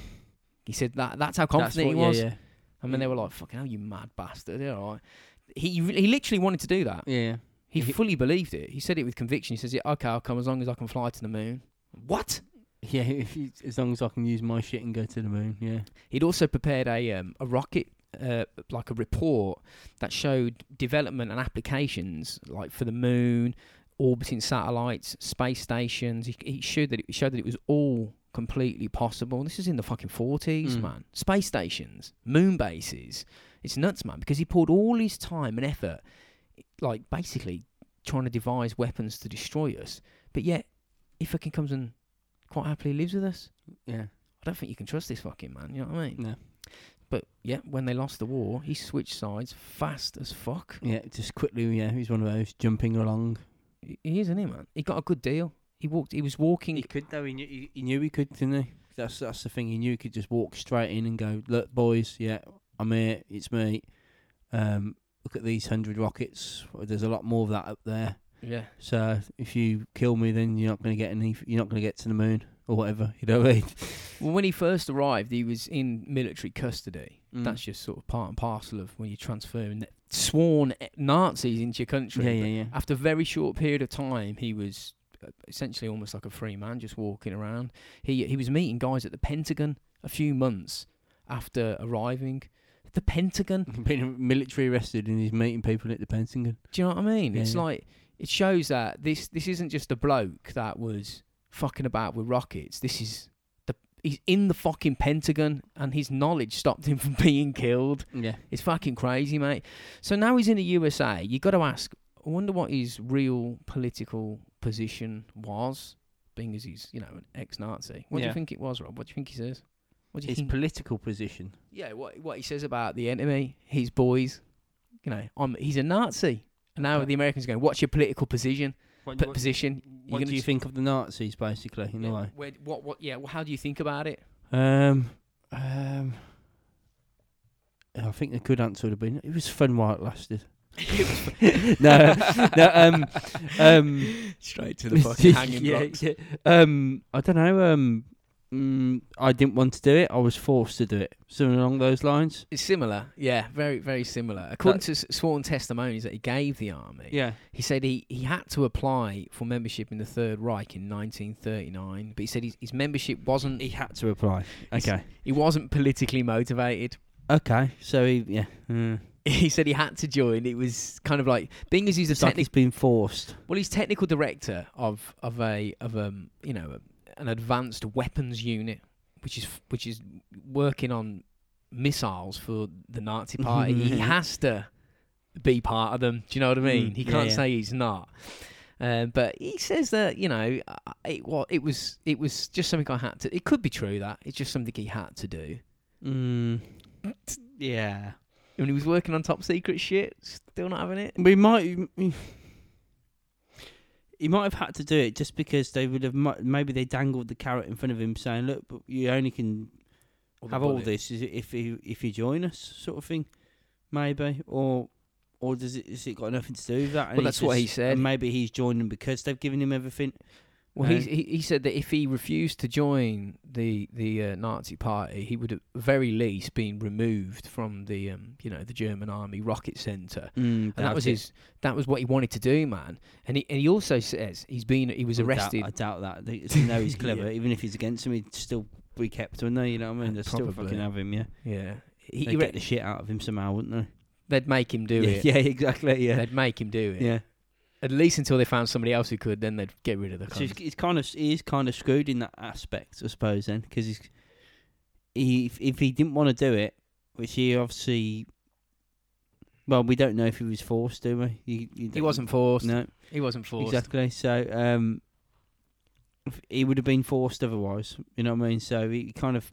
He said that that's how confident That's what, he was. Yeah, yeah. And then they were like, "Fucking hell, you mad bastard!" All right. He he literally wanted to do that. yeah, yeah. He He- fully believed it. He said it with conviction. He says, "Yeah, okay, I'll come as long as I can fly to the moon." What? Yeah, if you, as long as I can use my shit and go to the moon, yeah. He'd also prepared a um, a rocket, uh, like a report that showed development and applications, like for the moon, orbiting satellites, space stations. He, he showed that it showed that it was all completely possible. This is in the fucking forties, Mm. man. Space stations, moon bases. It's nuts, man. Because he poured all his time and effort, like basically trying to devise weapons to destroy us. But yet, he fucking comes and quite happily lives with us. Yeah. I don't think you can trust this fucking man. You know what I mean? No. But yeah, when they lost the war, he switched sides fast as fuck. Yeah, just quickly, yeah, he's one of those jumping along. He is, isn't he, man? He got a good deal. He walked. He was walking. He could though. He knew he, he knew he could, didn't he? That's that's the thing. He knew he could just walk straight in and go, "Look, boys, yeah, I'm here. It's me. Um, look at these hundred rockets. There's a lot more of that up there. Yeah. So if you kill me, then you're not going to get any. You're not going to get to the moon or whatever. You know what I mean? Well, when he first arrived, he was in military custody. Mm. That's just sort of part and parcel of when you're transferring sworn Nazis into your country. Yeah, yeah, yeah. After a very short period of time, he was uh, essentially almost like a free man, just walking around. He he was meeting guys at the Pentagon a few months after arriving. The Pentagon. Being military arrested and he's meeting people at the Pentagon. Do you know what I mean? Yeah, it's yeah. like it shows that this this isn't just a bloke that was fucking about with rockets. This is the he's in the fucking Pentagon and his knowledge stopped him from being killed. Yeah. It's fucking crazy, mate. So now he's in the USA. You got to ask. I wonder what his real political position was, being as he's you know an ex-Nazi. What do you think it was, Rob? What do you think he says? What do you His think? political position. yeah, what what he says about the enemy, his boys. You know, I'm, he's a Nazi. Now the Americans are going, what's your political position? What, P- position? What do you think of the Nazis, basically, in yeah, a way? where, what, what, yeah, well, how do you think about it? Um, um, I think the good answer would have been it was fun while it lasted. no, no, um, um, Straight to the fucking hanging yeah, blocks. yeah. Um, I don't know. Um, mm, I didn't want to do it. I was forced to do it. Something along those lines. It's similar, yeah, very, very similar. According to s- sworn testimonies that he gave the army, Yeah. he said he, he had to apply for membership in the Third Reich in 1939, but he said his, his membership wasn't He had to apply. Okay. he wasn't politically motivated. Okay. So he, yeah. Mm. He said he had to join. It was kind of like being as he's a It's like technical he's been forced. Well, he's technical director of of a of um you know a, an advanced weapons unit, which is which is working on missiles for the Nazi Party. he has to be part of them. Do you know what I mean? Mm, he can't yeah. say he's not. Um, but he says that you know uh, it well, it was it was just something I had to. It could be true that it's just something he had to do. Mm. Yeah. When he was working on top secret shit, still not having it. We might. He might have had to do it just because they would have. Maybe they dangled the carrot in front of him, saying, "Look, but you only can the have all this is if you if you join us, sort of thing, maybe, or or does it has it got nothing to do with that? and Well, that's what he just- said. And maybe he's joining because they've given him everything. Well, Uh, he he said that if he refused to join the the uh, Nazi Party, he would at very least been removed from the um, you know the German Army rocket center. Mm, And that was his. That was what he wanted to do, man. And he and he also says he's been he was I doubt- arrested. I doubt that. They, they know he's clever. Yeah. Even if he's against him, he'd still be kept, wouldn't they? You know what I mean? They'd still fucking have him, yeah. yeah, he, They'd he re- get the shit out of him somehow, wouldn't they? they'd make him do yeah, it. yeah, exactly, yeah. They'd make him do it. Yeah. At least until they found somebody else who could, then they'd get rid of the. So he's, he's kind of he is kind of screwed in that aspect, I suppose. Then because he's he if, if he didn't want to do it, which he obviously. Well, we don't know if he was forced, do we? You- you He wasn't forced. No, He wasn't forced. exactly. So um, he would have been forced otherwise. You know what I mean? So he kind of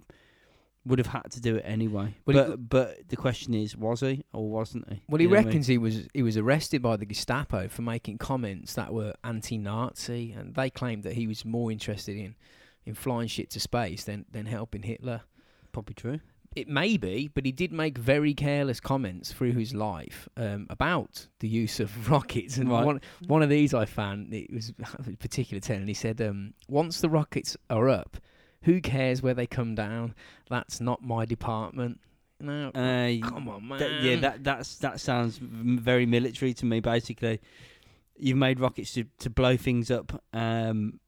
would have had to do it anyway. Well, he- but but the question is, was he or wasn't he? Well, he You know what I mean? reckons he was he was arrested by the Gestapo for making comments that were anti-Nazi, and they claimed that he was more interested in in flying shit to space than than helping Hitler. probably true. It may be, but he did make very careless comments through his life um, about the use of rockets. And Right. one one of these I found it was a particular telling. He said, um, "Once the rockets are up, who cares where they come down? That's not my department." No, Uh, come on, man. That, yeah, that that's that sounds very military to me. Basically, you've made rockets to, to blow things up. Um,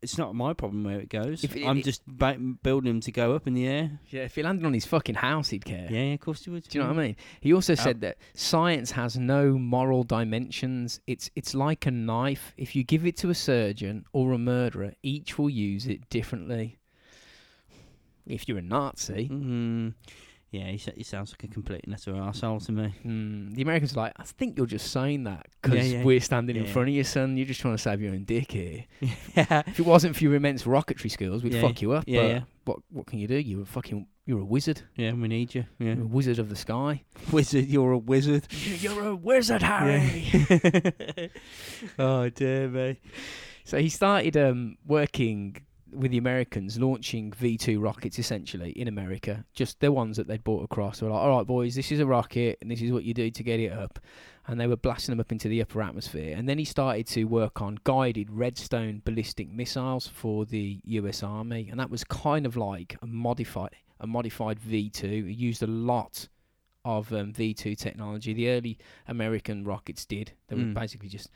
it's not my problem where it goes. If it- I'm just ba- building him to go up in the air. Yeah, if he landed on his fucking house, he'd care. Yeah, yeah, of course you would. Do you know what I mean? He also said that science has no moral dimensions. It's it's like a knife. If you give it to a surgeon or a murderer, each will use it differently. If you're a Nazi, Mm, yeah, he, he sounds like a complete and utter arsehole to me. mm, the Americans are like, I think you're just saying that because Yeah, yeah. we're standing in front of you, son. You're just trying to save your own dick here. yeah, If it wasn't for your immense rocketry skills, we'd Yeah, fuck you up. yeah, but yeah. what what can you do? You're a fucking you're a wizard. yeah, we need you. Yeah, You're a wizard of the sky. wizard, you're a wizard. You're a wizard, Harry. oh dear me. So he started um, working with the Americans, launching V two rockets essentially in America. Just the ones that they'd bought across. They were like, "All right, boys, this is a rocket, and this is what you do to get it up." And they were blasting them up into the upper atmosphere. And then he started to work on guided Redstone ballistic missiles for the U.S. Army, and that was kind of like a modified a modified V two. He used a lot of um, V two technology. The early American rockets did. They were Mm. basically just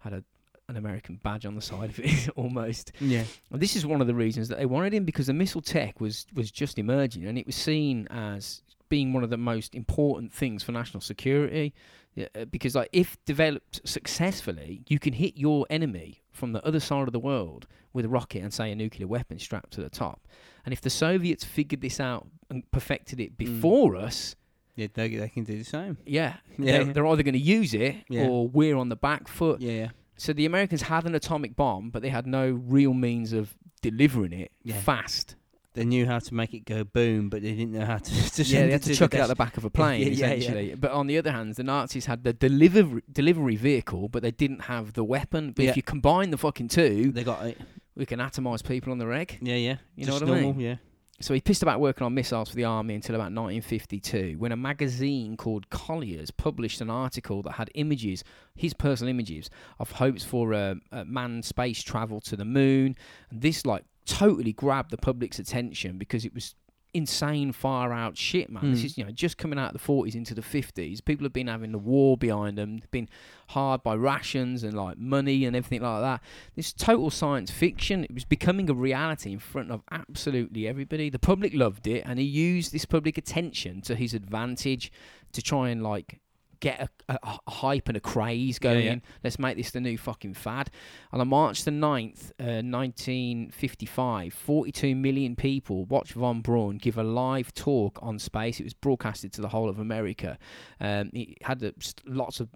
had a an American badge on the side of it almost. Yeah. And this is one of the reasons that they wanted him because the missile tech was was just emerging and it was seen as being one of the most important things for national security. Yeah, uh, because like if developed successfully, you can hit your enemy from the other side of the world with a rocket and say a nuclear weapon strapped to the top. And if the Soviets figured this out and perfected it before us, Yeah, they, they can do the same. yeah, Yeah. they're, they're either going to use it Yeah. or we're on the back foot. Yeah, yeah. So the Americans had an atomic bomb, but they had no real means of delivering it Yeah. fast. They knew how to make it go boom, but they didn't know how to. to yeah, send they had to the chuck it out the back of a plane, Yeah, yeah, essentially. But on the other hand, the Nazis had the delivery delivery vehicle, but they didn't have the weapon. But Yeah. if you combine the fucking two, They got it. we can atomize people on the reg. Yeah, yeah. You know Just what I mean? normal, Yeah. So he pissed about working on missiles for the army until about 1952, when a magazine called Collier's published an article that had images, his personal images, of hopes for uh, manned space travel to the moon. And this, like, totally grabbed the public's attention because it was insane, far out shit, man. This Mm. is, you know, just coming out of the 40s into the 50s. People have been having the war behind them, been hard by rations and, like, money and everything like that. This total science fiction, it was becoming a reality in front of absolutely everybody. The public loved it, and he used this public attention to his advantage to try and like get a, a, a hype and a craze going. yeah. Let's make this the new fucking fad. And on March the 9th, uh, 1955, 42 million people watched Von Braun give a live talk on space. It was broadcasted to the whole of America. Um, it had s- lots of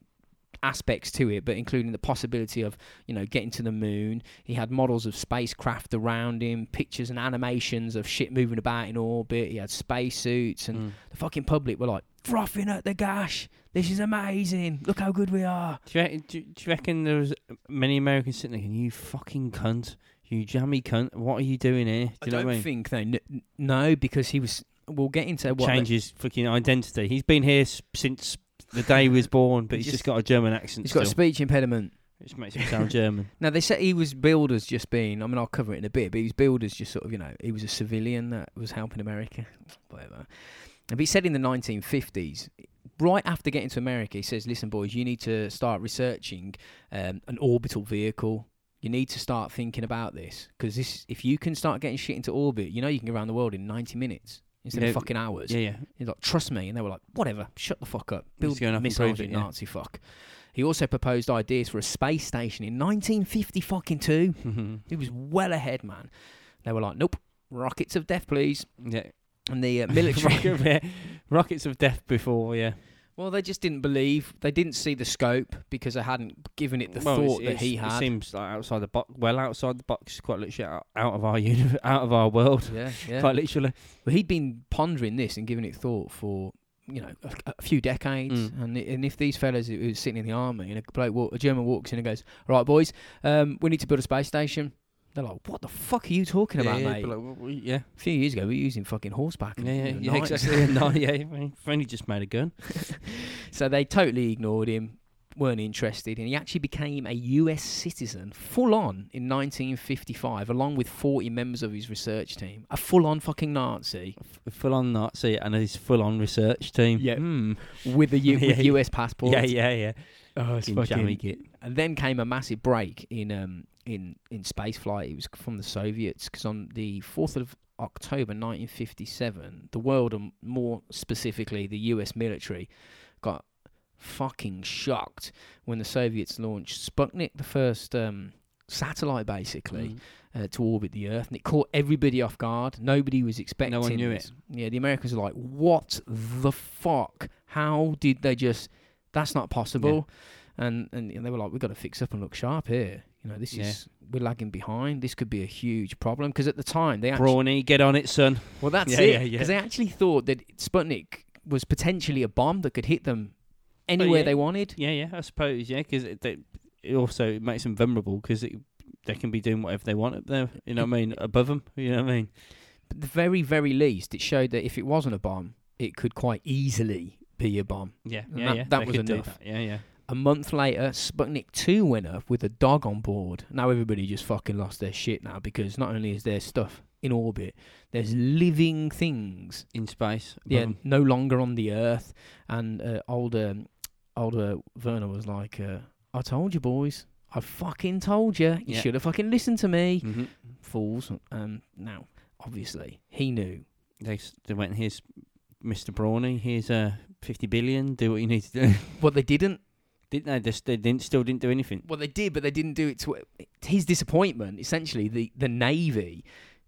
aspects to it, but including the possibility of you know getting to the moon. He had models of spacecraft around him, pictures and animations of shit moving about in orbit. He had spacesuits, and Mm. the fucking public were like frothing at the gash. This is amazing. Look how good we are. Do you, reckon, do, do you reckon there was many Americans sitting there going, "You fucking cunt, you jammy cunt, what are you doing here?" Do you I know don't what I mean? think they kn- no because he was. We'll get into what. Change his fucking identity. He's been here s- since the day he was born, but he's just- just got a German accent. he's got a still. speech impediment. Which makes him sound German. Now they said he was billed as just being. I mean, I'll cover it in a bit, but he was billed as just sort of, you know, he was a civilian that was helping America, whatever. But he said in the 1950s, right after getting to America, he says, "Listen, boys, you need to start researching um, an orbital vehicle. You need to start thinking about this because this, if you can start getting shit into orbit, you know, you can go around the world in 90 minutes." Instead Yeah, of fucking hours, yeah, yeah. He's like, trust me. And they were like, whatever, shut the fuck up. Build missiles, you yeah. Nazi fuck. He also proposed ideas for a space station in 1950 fucking two. He was well ahead, man. They were like, nope, rockets of death, please. yeah. And the uh, military. Rockets of death before, yeah. Well, they just didn't believe. They didn't see the scope because they hadn't given it the Well, thought it's- that he had. It seems like outside the box. Well, outside the box, quite literally out, out of our uni- out of our world. yeah, yeah. Quite literally. But he'd been pondering this and giving it thought for you know a, a few decades. Mm. And and if these fellas who was sitting in the army and a bloke, walk, a German walks in and goes, "All right, boys, um, we need to build a space station." They're like, "What the fuck are you talking about, yeah, mate?" like, w- w- yeah, a few years ago, we were using fucking horseback. yeah, yeah, yeah, exactly. no, yeah, if only just made a gun. so they totally ignored him, weren't interested, and he actually became a U.S. citizen, full on, in 1955, along with 40 members of his research team. A full on fucking Nazi F- full on Nazi and his full on research team. Yeah. Hmm. with a U- Yeah, with. U.S. passport. yeah, yeah, yeah. Oh, it's Fucking fucking. And then came a massive break in um in in space flight. It was from the Soviets because on the fourth of October 1957, the world, and more specifically the U.S. military, got fucking shocked when the Soviets launched Sputnik, the first um, satellite, basically Mm. uh, to orbit the Earth, and it caught everybody off guard. Nobody was expecting. No one knew this. Yeah, the Americans were like, "What the fuck? How did they just? That's not possible." And, and and they were like, "We've got to fix up and look sharp here. You know, this Yeah. is we're lagging behind. This could be a huge problem." Because at the time, they actually Brawny, get on it, son. well, that's Yeah, it. Because yeah. they actually thought that Sputnik was potentially a bomb that could hit them anywhere they wanted. Yeah, yeah, I suppose, yeah, because it, it also makes them vulnerable because they can be doing whatever they want up there. You know what I mean? Above them. You know what I mean? But the very, very least, it showed that if it wasn't a bomb, it could quite easily be a bomb. Yeah, And yeah, that- yeah. that they was enough. Yeah, yeah. A month later, Sputnik 2 went up with a dog on board. Now everybody just fucking lost their shit now because not only is there stuff in orbit, there's living things. In space. Yeah, 'em. no longer on the Earth. And uh, older, older Wernher was like, uh, "I told you, boys. I fucking told you. You Yeah. should have fucking listened to me, Mhm. fools." Um, now, obviously, he knew. They they went here's Mr. Brawny. Here's uh fifty billion. Do what you need to do. What they didn't didn't they? They, they didn't still didn't do anything. Well, they did, but they didn't do it to to his disappointment. Essentially, the the navy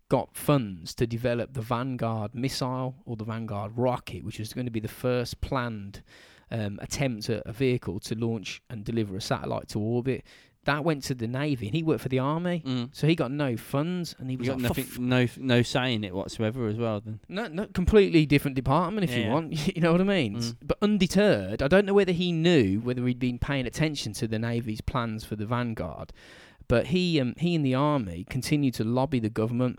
got funds to develop the Vanguard missile or the Vanguard rocket, which was going to be the first planned um, attempt at a vehicle to launch and deliver a satellite to orbit. That went to the navy, and he worked for the army, Mm. so he got no funds, and he was You got like, nothing, no no say in it whatsoever as well. Then no, no, completely different department if Yeah, you want. You know what I mean? Mm. But undeterred, I don't know whether he knew whether he'd been paying attention to the Navy's plans for the Vanguard, but he um, he and the army continued to lobby the government.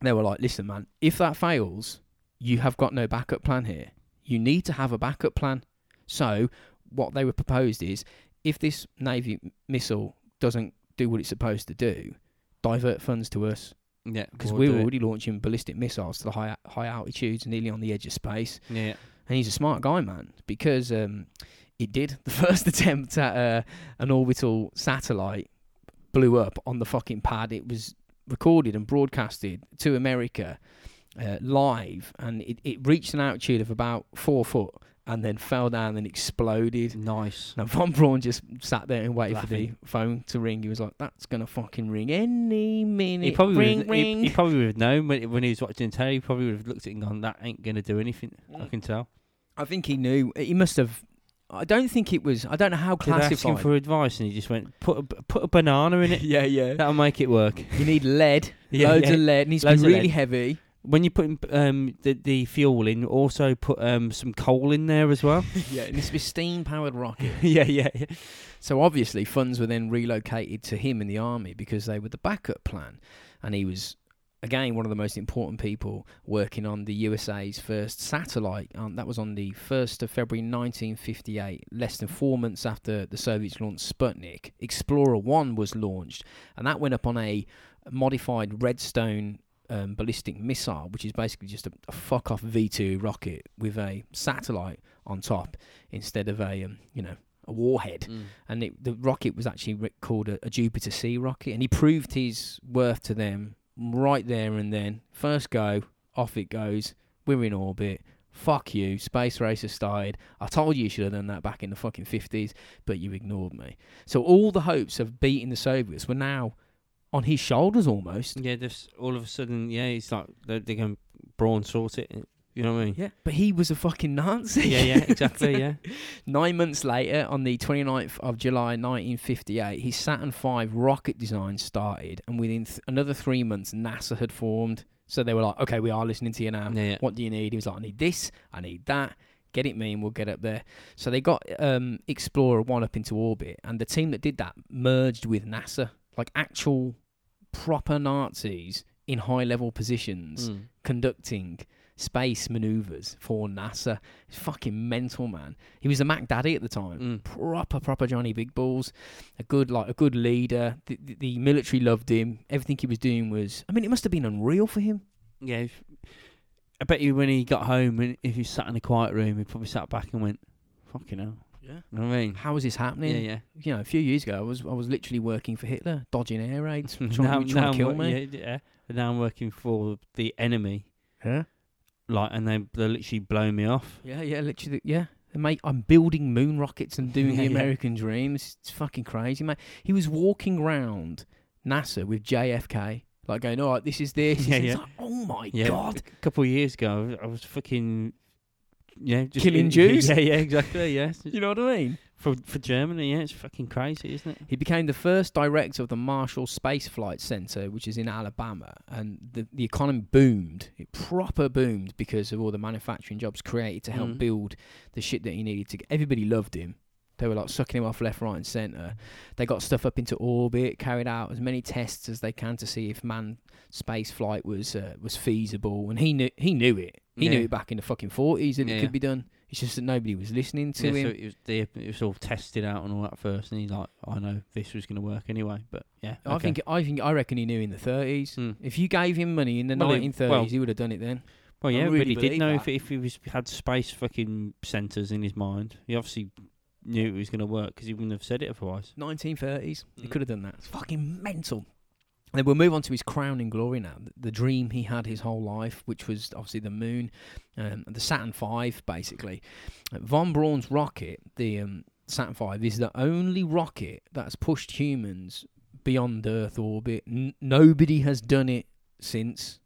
They were like, "Listen, man, if that fails, you have got no backup plan here. You need to have a backup plan." So what they were proposed is, if this Navy missile doesn't do what it's supposed to do, divert funds to us yeah, because we'll we do were it. already launching ballistic missiles to the high high altitudes, nearly on the edge of space. Yeah, And he's a smart guy, man, because um, it did the first attempt at uh, an orbital satellite blew up on the fucking pad. It was recorded and broadcasted to America uh, live, and it, it reached an altitude of about four foot, and then fell down and exploded. nice. Now Von Braun just sat there and waited for the phone to ring. He was like, "That's gonna fucking ring any minute." He probably ring, would, ring. He, he probably would have known when, when he was watching telly. He probably would have looked at it and gone, "That ain't gonna do anything." I Mm. can tell. I think he knew. He must have. I don't think it was. I don't know how Did they ask him for advice, and he just went, "Put a, put a banana in it. yeah, yeah. That'll make it work." You need lead. Yeah, loads yeah. of lead. Needs Loads to be really lead. heavy. When you put um, the the fuel in, also put um, some coal in there as well. yeah, it needs to be steam powered rocket. yeah, yeah, yeah. So obviously, funds were then relocated to him in the army because they were the backup plan, and he was again one of the most important people working on the USA's first satellite. Um, that was on the 1st of February 1958, less than four months after the Soviets launched Sputnik. Explorer 1 was launched, and that went up on a modified Redstone um, ballistic missile, which is basically just a, a fuck off V two rocket with a satellite on top instead of a um, you know a warhead. Mm. And it, the rocket was actually called a, a Jupiter C rocket, and he proved his worth to them right there and then. First go, off it goes. We're in orbit. Fuck you, space race has started. I told you you should have done that back in the fucking fifties, but you ignored me. So all the hopes of beating the Soviets were now on his shoulders almost. Yeah, just all of a sudden, yeah, it's like they're, they're going Braun sort it. You know what I mean? Yeah, but he was a fucking Nazi. yeah, yeah, exactly, yeah. Nine months later, on the 29th of July 1958, his Saturn V rocket design started, and within th- another three months, NASA had formed. So they were like, okay, we are listening to you now. Yeah, yeah. What do you need? He was like, I need this, I need that. Get it me, and we'll get up there. So they got um, Explorer 1 up into orbit, and the team that did that merged with NASA. Like actual proper Nazis in high level positions Mm. conducting space maneuvers for NASA. It's fucking mental, man. He was a Mac Daddy at the time. Mm. Proper, proper Johnny Big Balls. A good, like, a good leader. The, the, the military loved him. Everything he was doing was. I mean, it must have been unreal for him. Yeah. if- I bet you when he got home, and if he sat in a quiet room, he probably sat back and went, "Fucking hell." Yeah. You know what I mean? How was this happening? Yeah, yeah. You know, a few years ago, I was I was literally working for Hitler, dodging air raids, trying, now, trying now to kill me. Yeah, yeah. And now I'm working for the enemy, Yeah, like, and they they literally blow me off. yeah, yeah. Literally, yeah. Mate, I'm building moon rockets and doing Yeah, the yeah. American dream. It's, it's fucking crazy, mate. He was walking round NASA with JFK, like going, "All right, this is this." Yeah, yeah. like, oh my Yeah, god! A couple of years ago, I was fucking. Yeah, just Killing Jews? Yeah, yeah, exactly. Yeah, You know what I mean? for for Germany, yeah, it's fucking crazy, isn't it? He became the first director of the Marshall Space Flight Center, which is in Alabama, and the the economy boomed. It proper boomed because of all the manufacturing jobs created to help Mm. build the shit that he needed to. Get. Everybody loved him. They were like sucking him off left, right, and center. They got stuff up into orbit, carried out as many tests as they can to see if manned space flight was uh, was feasible, and he knew he knew it. He knew it back in the fucking forties that Yeah. it could be done. It's just that nobody was listening to yeah, him. so it was the, it was all tested out and all that first, and he's like, I know this was going to work anyway, but yeah, I okay. think I think I reckon he knew in the thirties. Hmm. If you gave him money in the Well, he- nineteen thirties, well- he would have done it then. Well, yeah, really but he did know that. if if he was had space fucking centers in his mind. He obviously knew it was going to work because he wouldn't have said it otherwise. Nineteen thirties, he Mm. could have done that. It's fucking mental. And then we'll move on to his crowning glory now. The, the dream he had his whole life, which was obviously the moon, um, the Saturn V, basically. Uh, Von Braun's rocket, the um, Saturn V, is the only rocket that's pushed humans beyond Earth orbit. N- nobody has done it since.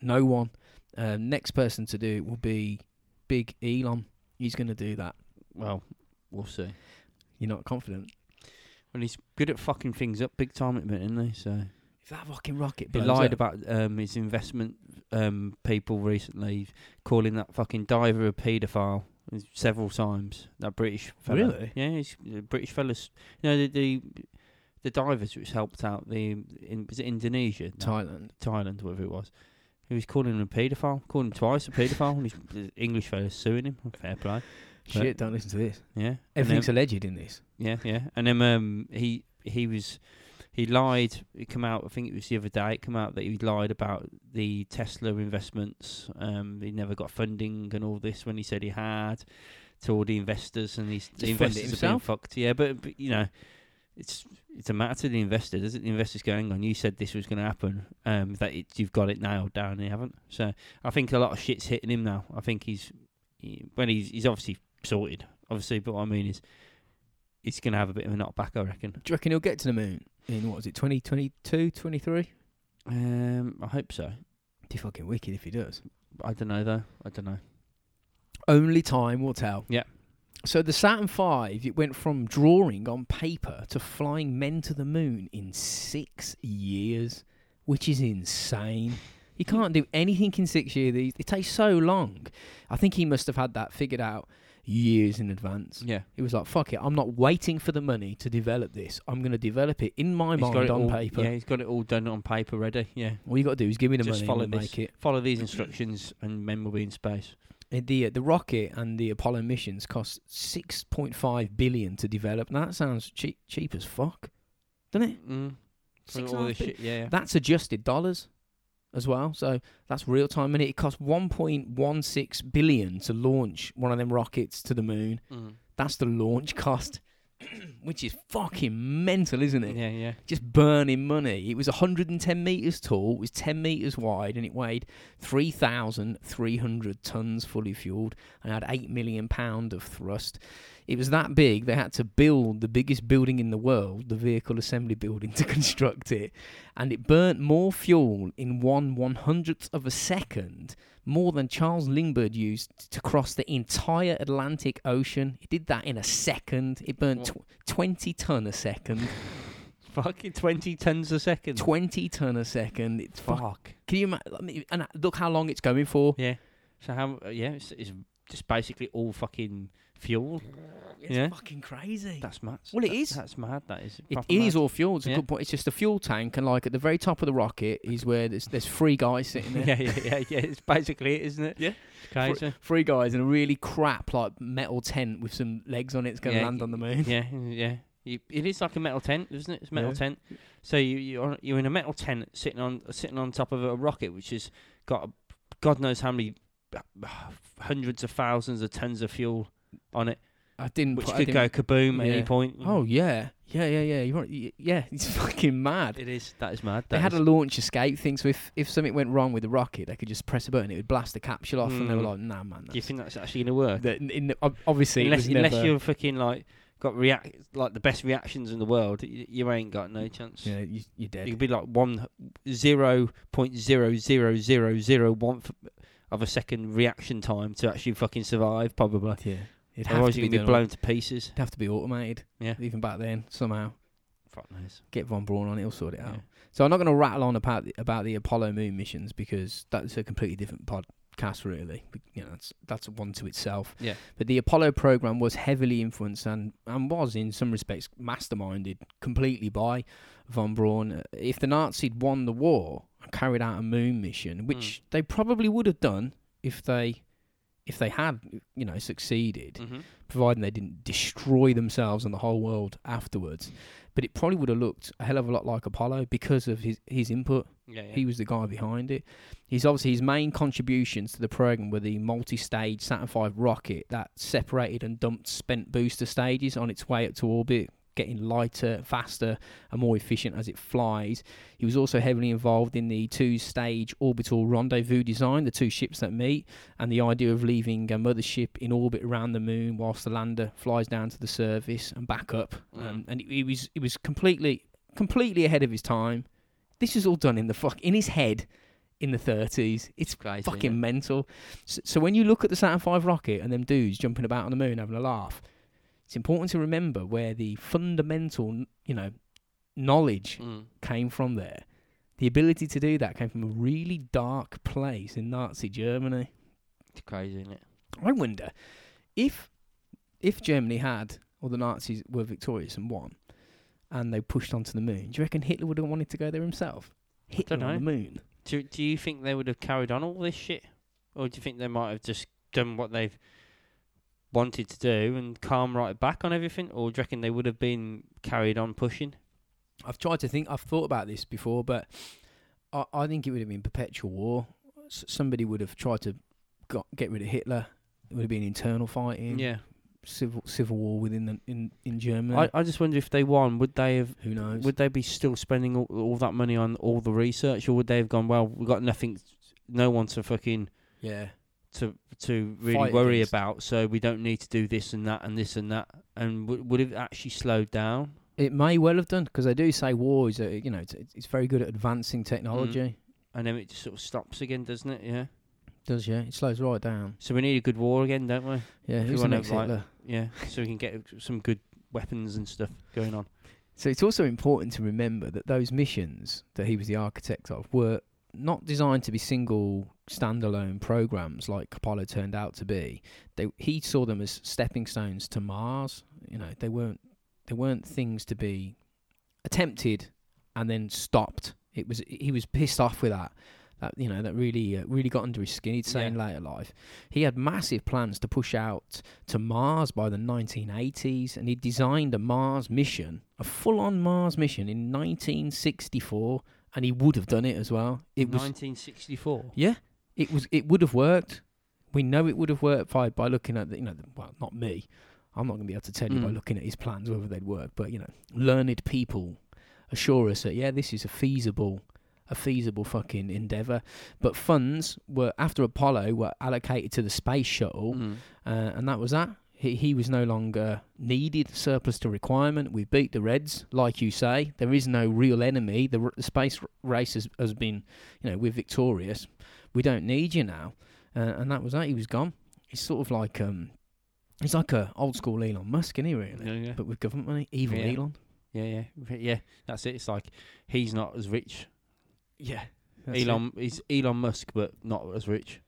No one. Um, next person to do it will be Big Elon. He's going to do that. Well, we'll see. You're not confident? Well, he's good at fucking things up big time at the minute, isn't he? So If that fucking rocket he lied up- about um, his investment um, people recently, calling that fucking diver a paedophile several times. That British fella. Really? Yeah, he's the British fellas. You know the the, the divers which helped out the in was it Indonesia, No, Thailand. Thailand, whatever it was. He was calling him a paedophile, calling him twice a paedophile. and he's, the English fellas suing him. Fair play. Shit, don't listen to this. Yeah. Everything's then- alleged in this. yeah, yeah. And then um, he he was he lied. It come out. I think it was the other day. It come out that he lied about the Tesla investments. Um, he never got funding and all this when he said he had to all the investors, and he's the Just fund it investors have been fucked. Yeah, but, but you know. It's it's a matter to the investor, doesn't? The investor's going on. You said this was going to happen. Um, that it, you've got it nailed down. You haven't. So I think a lot of shit's hitting him now. I think he's he, well, he's he's obviously sorted, obviously. But what I mean is, he's going to have a bit of a knockback, I reckon. Do you reckon he'll get to the moon in, what is it, 2022, 23? Um, I hope so. Be fucking wicked if he does. I don't know though. I don't know. Only time will tell. Yeah. So the Saturn V, it went from drawing on paper to flying men to the moon in six years, which is insane. You can't do anything in six years. It takes so long. I think he must have had that figured out years in advance. Yeah. He was like, "Fuck it, I'm not waiting for the money to develop this. I'm going to develop it in my He's got mind it on all, paper. Yeah, he's got it all done on paper ready. Yeah. All you got to do is give me the Just money follow and we'll this. make it." Follow these instructions and men will be in space. Uh, The the rocket and the Apollo missions cost 6.5 billion to develop. Now that sounds cheap cheap as fuck, doesn't it? Mm. For Six all and a this shit, yeah. That's adjusted dollars as well. So that's real time money. It cost 1.16 billion to launch one of them rockets to the moon. Mm. That's the launch cost, which is fucking mental, isn't it? Yeah, yeah. Just burning money. It was 110 meters tall, it was 10 meters wide, and it weighed 3,300 tons fully fueled and had 8 million pound of thrust. It was that big, they had to build the biggest building in the world, the vehicle assembly building, to construct it. And it burnt more fuel in one one hundredth of a second, more than Charles Lindbergh used to cross the entire Atlantic Ocean. It did that in a second. It burnt tw- 20 ton a second. Fucking 20 tons a second. 20 ton a second. It's fuck. Fuck. Can you imagine? And uh, look how long it's going for. Yeah. So how? uh, Yeah, it's, it's just basically all fucking fuel. It's Yeah. fucking crazy. That's mad. Well, it That- is. That's mad. That is. It proper is all fuel. It's a Yeah. good point. It's just a fuel tank, and like at the very top of the rocket is where there's there's three guys sitting there. yeah, yeah, yeah, yeah. It's basically it, isn't it? Yeah. It's crazy. Three guys in a really crap like metal tent with some legs on it. It's going to Yeah, land on the moon. yeah, yeah. You, it is like a metal tent, isn't it? It's a metal Yeah. tent. So you you're you're in a metal tent sitting on sitting on top of a rocket, which has got a, God knows how many hundreds of thousands of tons of fuel on it, I didn't. which put, could go didn't- kaboom at Yeah. any point. Oh yeah, yeah, yeah, yeah. You're Yeah, it's fucking mad. it is. That is mad. They That had is- a launch escape thing, so if, if something went wrong with the rocket, they could just press a button, it would blast the capsule off, and they were Mm. like, "Nah, man." Do you think that's actually going to work? that in, the, ob- obviously, unless unless never, you're fucking like got react like the best reactions in the world, you, you ain't got no chance. yeah, you, you're dead. You could be like one zero point zero zero zero zero one of a second reaction time to actually fucking survive, probably. yeah, it'd have Otherwise, to you be could be blown to pieces. It'd have to be automated. Yeah. even back then, somehow Fuck knows. get Von Braun on it, he'll sort it out. Yeah. So I'm not going to rattle on about the, about the Apollo moon missions because that's a completely different podcast, really. But, You know, that's that's one to itself. Yeah. But the Apollo program was heavily influenced and and was in some respects masterminded completely by von Braun. If the Nazis won the war carried out a moon mission, which they probably would have done if they if they had you know succeeded, Mm-hmm. providing they didn't destroy themselves and the whole world afterwards. But it probably would have looked a hell of a lot like Apollo because of his, his input. Yeah, yeah. He was the guy behind it. He's obviously his main contributions to the program were the multi-stage Saturn V rocket that separated and dumped spent booster stages on its way up to orbit, getting lighter, faster, and more efficient as it flies. He was also heavily involved in the two-stage orbital rendezvous design, the two ships that meet, and the idea of leaving a mothership in orbit around the moon whilst the lander flies down to the surface and back up. Mm. Um, and he was he was completely completely ahead of his time. This was all done in the fuck in his head in the 30s. It's crazy. fucking innit? mental. So, so when you look at the Saturn V rocket and them dudes jumping about on the moon having a laugh, it's important to remember where the fundamental, you know, knowledge Mm. came from there. The ability to do that came from a really dark place in Nazi Germany. It's crazy, isn't it? I wonder if if Germany had or the Nazis were victorious and won, and they pushed onto the moon. Do you reckon Hitler would have wanted to go there himself? Hitler on the moon. Do Do you think they would have carried on all this shit, or do you think they might have just done what they've wanted to do and calm right back on everything, or do you reckon they would have been carried on pushing? I've tried to think. I've thought about this before, but I, I think it would have been perpetual war. S- somebody would have tried to got, get rid of Hitler. It would have been internal fighting. Yeah, Civil civil war within the, in in Germany. I, I just wonder if they won, would they have Who knows? would they be still spending all, all that money on all the research, or would they have gone, well, we've got nothing, no one to fucking yeah. To to really Fight worry against. about, so we don't need to do this and that and this and that, and w- would it actually slowed down? It may well have done because they do say war is a, you know it's, it's very good at advancing technology. Mm. And then it just sort of stops again, doesn't it? Yeah. Does yeah? It slows right down. So we need a good war again, don't we? Yeah, If who's the next like- Yeah. so we can get some good weapons and stuff going on. So it's also important to remember that those missions that he was the architect of were not designed to be single standalone programs like Apollo turned out to be, they he saw them as stepping stones to Mars. You know, they weren't they weren't things to be attempted and then stopped. It was he was pissed off with that. That you know that really uh, really got under his skin. He'd say in later life he had massive plans to push out to Mars by the 1980s, and he designed a Mars mission, a full-on Mars mission in 1964, and he would have done it as well. It was 1964. yeah, it was. It would have worked. We know it would have worked by by looking at the, you know, the, well, not me. I'm not going to be able to tell you by Mm. looking at his plans whether they'd work, but you know, learned people assure us that yeah, this is a feasible, a feasible fucking endeavor. But funds were after Apollo were allocated to the space shuttle, Mm. uh, and that was that. He, he was no longer needed, surplus to requirement. We beat the Reds, like you say. There is no real enemy. The, r- the space race has, has been, you know, we're victorious. We don't need you now. Uh, and that was that. He was gone. He's sort of like, um, he's like a old school Elon Musk, isn't he, really? Yeah, yeah. But with government money. Evil Yeah. Elon. yeah, yeah, yeah. That's it. It's like he's not as rich. Yeah. Elon, he's Elon Musk, but not as rich,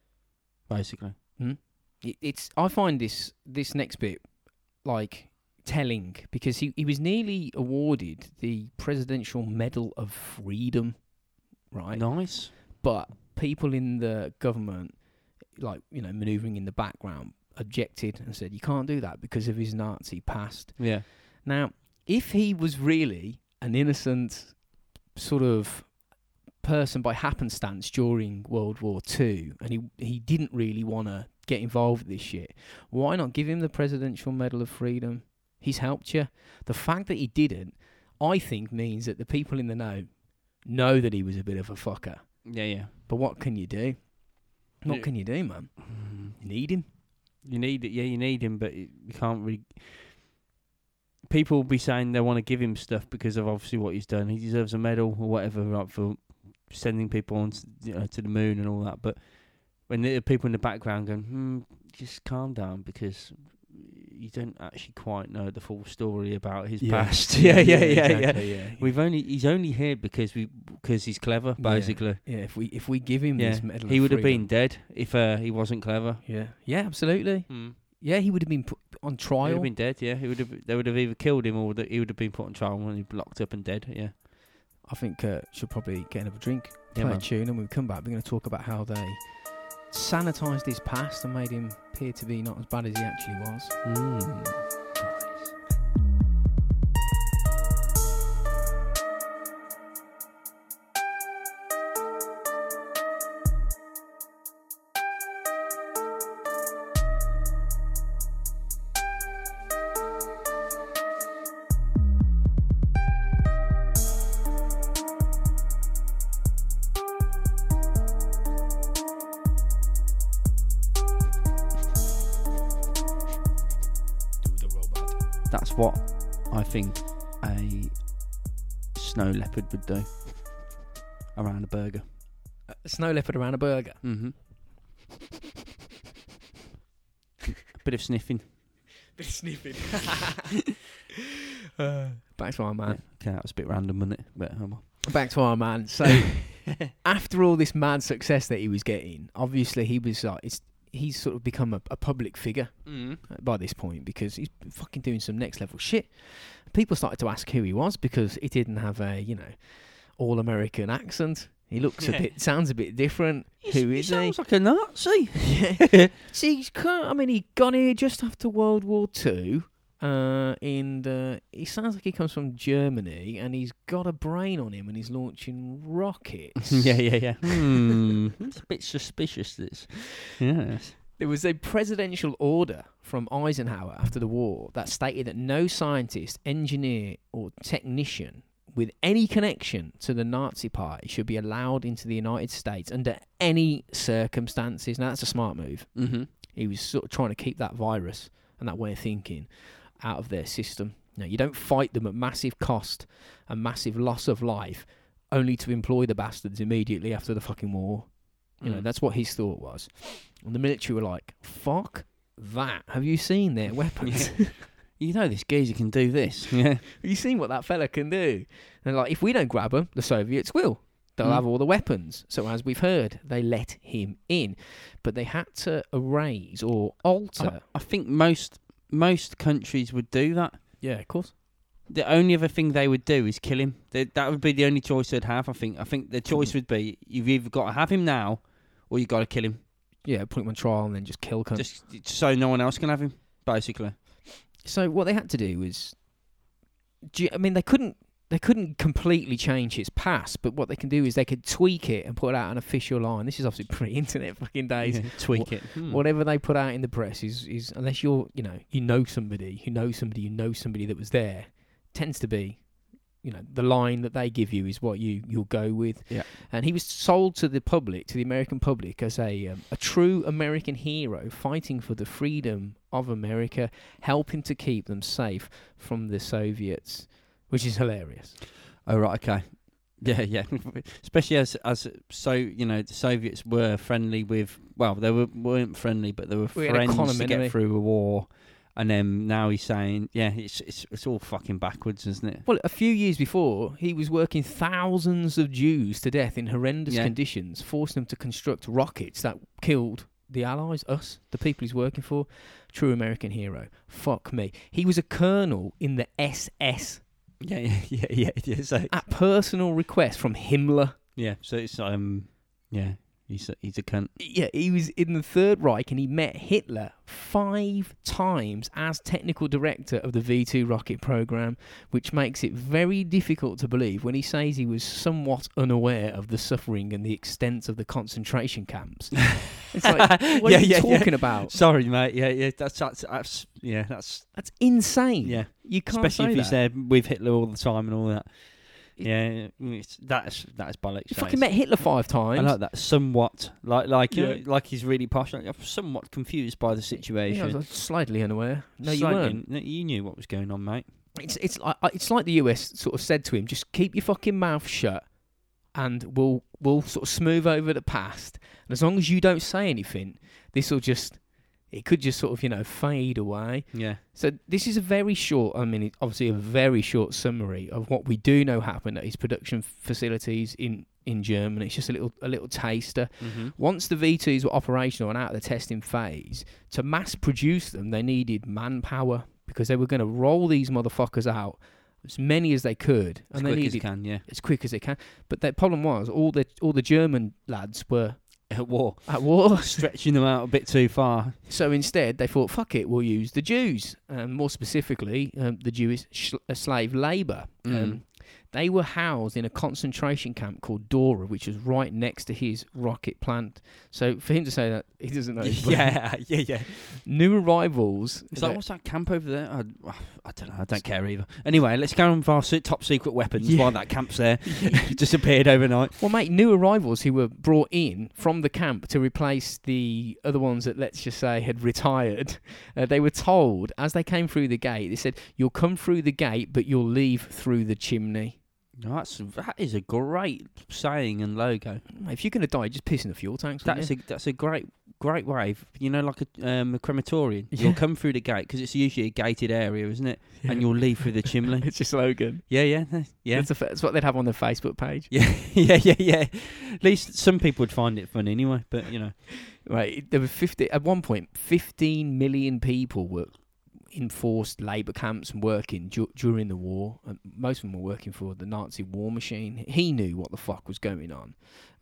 basically. it, it's I find this this next bit like telling because he, he was nearly awarded the Presidential Medal of Freedom, right? Nice. But people in the government, like you know, manoeuvring in the background, objected and said you can't do that because of his Nazi past. Yeah. Now, if he was really an innocent sort of person by happenstance during World War Two, and he he didn't really want to get involved with this shit, why not give him the Presidential Medal of Freedom? He's helped you. The fact that he didn't, I think, means that the people in the know know that he was a bit of a fucker. Yeah, yeah. But what can you do? What can you do, man? You need him. You need it. Yeah, you need him, but you can't really. People will be saying they want to give him stuff because of obviously what he's done. He deserves a medal or whatever like, for sending people on s- you know, to the moon and all that. But when the people in the background going, hmm, just calm down because you don't actually quite know the full story about his past. yeah, yeah, yeah, yeah. exactly, yeah. We've only he's only here because we because he's clever, basically. Yeah, if we if we give him Yeah, this medal, he would have been dead if uh, he wasn't clever. Yeah, yeah, absolutely. Mm. Yeah, he would have been put on trial. He would have been dead. Yeah, he would have. They would have either killed him or that he would have been put on trial and he locked up and dead. Yeah. I think uh, should probably get another drink, Yeah, play a man. tune, and when we come back, we're going to talk about how they sanitised his past and made him appear to be not as bad as he actually was. Mm. Think a snow leopard would do around a burger. A snow leopard around a burger. Mm-hmm. a bit of sniffing. Bit of sniffing. uh, back to our man. Okay, that was a bit random, wasn't it? But well. Back to our man. So after all this mad success that he was getting, obviously he was like, it's, he's sort of become a, a public figure mm. by this point because he's fucking doing some next level shit. People started to ask who he was because he didn't have a you know all American accent. He looks a bit, sounds a bit different. Who is he? sounds like a Nazi. yeah. See, he's kind I mean, he got here just after World War Two, uh, and uh, he sounds like he comes from Germany, and he's got a brain on him, and he's launching rockets. yeah, yeah, yeah. Hmm. It's a bit suspicious. This. Yes. There was a presidential order from Eisenhower after the war that stated that no scientist, engineer, or technician with any connection to the Nazi Party should be allowed into the United States under any circumstances. Now, that's a smart move. Mm-hmm. He was sort of trying to keep that virus and that way of thinking out of their system. Now, you don't fight them at massive cost and massive loss of life only to employ the bastards immediately after the fucking war. You know, Mm. that's what his thought was. And the military were like, fuck that. Have you seen their weapons? You know this geezer can do this. Yeah. Have you seen what that fella can do? And like, if we don't grab them, the Soviets will. they'll Mm. have all the weapons. So as we've heard, they let him in, but they had to erase or alter. I, I think most most countries would do that. yeah, of course. The only other thing they would do is kill him. They, that would be the only choice they'd have. I think. I think the choice would be you've either got to have him now, or you've got to kill him, Yeah, put him on trial and then just kill cunt. just so no one else can have him. Basically, So what they had to do was, do you- I mean, they couldn't they couldn't completely change his past, but what they can do is they could tweak it and put out an official line. This is obviously pre-internet fucking days. Yeah, tweak it. Hmm. Whatever they put out in the press is is unless you're you know you know somebody you know somebody you know somebody that was there, tends to be. You know the line that they give you is what you you'll go with. Yeah. And he was sold to the public, to the American public, as a um, a true American hero fighting for the freedom of America, helping to keep them safe from the Soviets, which is hilarious. Oh right, okay. Yeah, yeah. Especially as as so you know the Soviets were friendly with well they were weren't friendly but they were We friends to enemy. get through a war, and then now he's saying yeah it's it's it's all fucking backwards, isn't it? Well, a few years before, he was working thousands of Jews to death in horrendous Yeah. conditions, forcing them to construct rockets that killed the Allies, us, the people he's working for. True American hero. Fuck me. He was a colonel in the SS Yeah, yeah, yeah, yeah. yeah so at personal request from Himmler. yeah, so it's um yeah he's a, he's a cunt. Yeah, he was in the Third Reich and he met Hitler five times as technical director of the V 2 rocket program, which makes it very difficult to believe when he says he was somewhat unaware of the suffering and the extent of the concentration camps. It's like, what Yeah, are you yeah, yeah. talking about? Sorry, mate. Yeah, yeah. That's that's, that's yeah. That's That's insane. yeah. You can't Especially if he's that. there with Hitler all the time and all that. Yeah, mm, it's, that's that's bollocks. You that fucking is. met Hitler five times. I like that somewhat, like like uh, you know, like he's really posh. Like, I'm somewhat confused by the Yeah, I situation. was uh, slightly unaware. No, you weren't. no, You knew what was going on, mate. It's it's like it's like the US sort of said to him, just keep your fucking mouth shut, and we'll we'll sort of smooth over the past. And as long as you don't say anything, this will just it could just sort of you know fade away. Yeah, So this is a very short, I mean, obviously a very short summary of what we do know happened at his production facilities in in Germany. It's just a little a little taster. mm-hmm. Once the V2s were operational and out of the testing phase, to mass produce them, they needed manpower because they were going to roll these motherfuckers out as many as they could, as and they quick as needed you can. Yeah, as quick as they can. But the problem was all the all the German lads were at war, at war, stretching them out a bit too far. so instead they thought, "Fuck it, we'll use the Jews." Um, more specifically, um, the Jewish sh- uh, slave labour. Mm. Um, they were housed in a concentration camp called Dora, which was right next to his rocket plant. So for him to say that he doesn't know, yeah, yeah, yeah. New arrivals. It's like, what's that camp over there? I, I don't know. I don't care either. Anyway, let's go on with our top secret weapons Yeah. while that camp's there. Disappeared overnight. well, mate, new arrivals who were brought in from the camp to replace the other ones that, let's just say, had retired. Uh, they were told as they came through the gate, they said, "You'll come through the gate, but you'll leave through the chimney." No, That's that is a great saying and logo. If you're going to die, just piss in the fuel tanks. That's a that's a great great way. You know, like a um, a crematorium. Yeah. You'll come through the gate because it's usually a gated area, isn't it? Yeah. And you'll leave through the chimney. it's a slogan. yeah, yeah, yeah. That's, a that's what they'd have on their Facebook page. Yeah, yeah, yeah, yeah. At least some people would find it fun anyway. But you know, Right, there were fifty at one point. Fifteen million people were in forced labour camps and working du- during the war. And most of them were working for the Nazi war machine. He knew what the fuck was going on.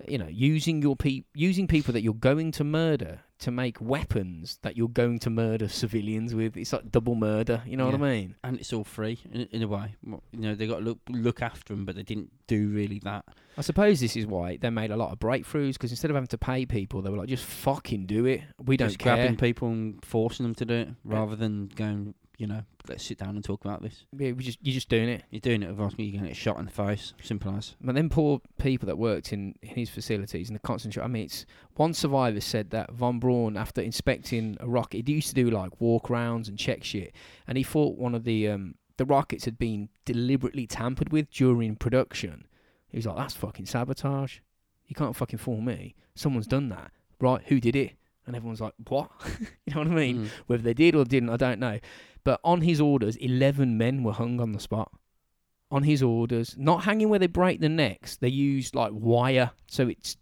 You know, using your pe- using people that you're going to murder to make weapons that you're going to murder civilians with. It's like double murder. You know what I mean? and it's all free in, in a way. You know, they got to look look after them, but they didn't do really that. I suppose this is why they made a lot of breakthroughs because instead of having to pay people, they were like, just fucking do it. We don't Just care. grabbing people and forcing them to do it, rather than going. You know, let's sit down and talk about this. Yeah, we just you're just doing it. You're doing it, otherwise you're going to get shot in the face. Simple as. But then poor people that worked in, in his facilities and the concentration. I mean, it's one survivor said that von Braun, after inspecting a rocket, he used to do like walk rounds and check shit, and he thought one of the um, the rockets had been deliberately tampered with during production. He was like, "That's fucking sabotage. You can't fucking fool me. Someone's done that, right? Who did it?" And everyone's like, "What?" you know what I mean? Mm. Whether they did or didn't, I don't know. But on his orders, eleven men were hung on the spot. On his orders, not hanging where they break the necks. They use like wire, so it's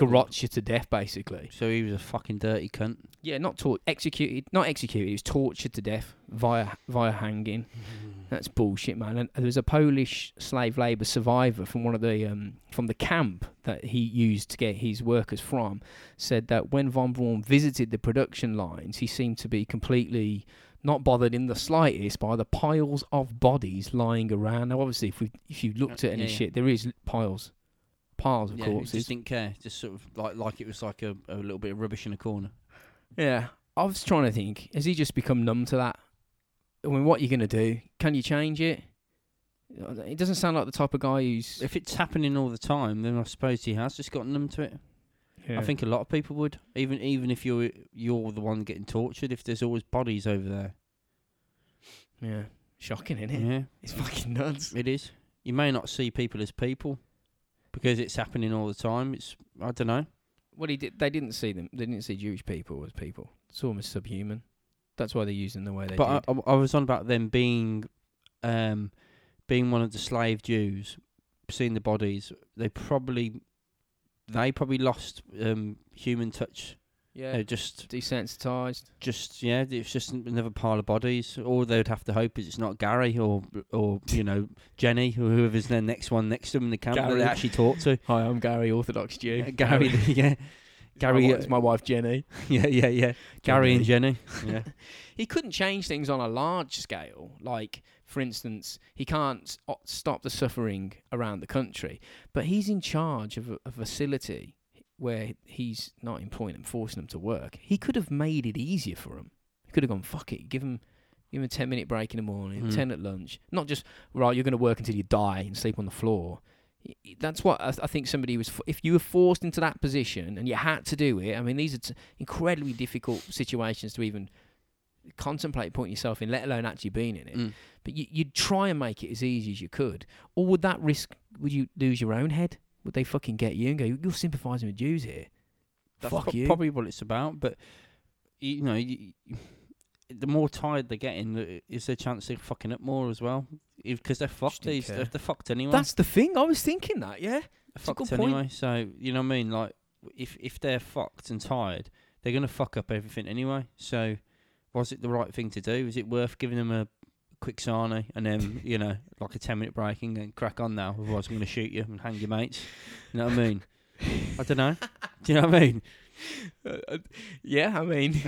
garrotes you to death, basically. So he was a fucking dirty cunt. Yeah, not tor- executed, not executed. He was tortured to death via via hanging. That's bullshit, man. And there was a Polish slave labour survivor from one of the um, from the camp that he used to get his workers from. Said that when von Braun visited the production lines, he seemed to be completely not bothered in the slightest by the piles of bodies lying around. Now, obviously, if we if you looked at any Yeah, yeah. shit, there is piles, piles of Yeah, corpses. just didn't care. Just sort of like like it was like a, a little bit of rubbish in a corner. Yeah, I was trying to think. Has he just become numb to that? I mean, what are you going to do? Can you change it? It doesn't sound like the type of guy who's. If it's happening all the time, then I suppose he has just gotten numb to it. I think a lot of people would, even even if you're you're the one getting tortured. If there's always bodies over there, Yeah, shocking, isn't it? yeah, It's fucking nuts. it is. You may not see people as people because it's happening all the time. It's I don't know. Well, he did. They didn't see them. They didn't see Jewish people as people. It's almost subhuman. That's why they used them the way they but did. I, I, I was on about them being, um, being one of the slave Jews, seeing the bodies. They probably, they probably lost um, human touch. Yeah, They're just, desensitized. just yeah. It's just another pile of bodies. All they'd have to hope is it's not Gary or or you know Jenny or whoever's their next one next to them in the camp that Gary. they actually talk to. Hi, I'm Gary, Orthodox Jew. Uh, Gary, yeah, It's Gary, my, uh, it's my wife Jenny. yeah, yeah, yeah. Gary and Jenny. Yeah, he couldn't change things on a large scale. Like, for instance, he can't s- o- stop the suffering around the country, but he's in charge of a, a facility where he's not employing them, forcing them to work. He could have made it easier for them. He could have gone, fuck it, give him. Give him a 10 minute break in the morning, Mm. 10 at lunch. Not just, right, you're going to work until you die and sleep on the floor. That's what I, th- I think somebody was. f- If you were forced into that position and you had to do it, I mean, these are t- incredibly difficult situations to even contemplate putting yourself in, let alone actually being in it. Mm. But you, you'd try and make it as easy as you could. Or would that risk, would you lose your own head? Would they fucking get you and go, you're sympathising with Jews here? That's Fuck pro- you. probably what it's about. But you know, you, the more tired they're getting, the- is there a chance they're fucking up more as well? Because they're fucked. These they're, they're fucked anyway. That's the thing. I was thinking that, yeah. they're fucked good point. anyway. So you know what I mean? Like if if they're fucked and tired, they're gonna fuck up everything anyway. So was it the right thing to do? Is it worth giving them a quick sarnie and then you know like a ten minute break and then crack on now? Otherwise, I'm gonna shoot you and hang your mates. You know what I mean? I don't know. Do you know what I mean? yeah, I mean,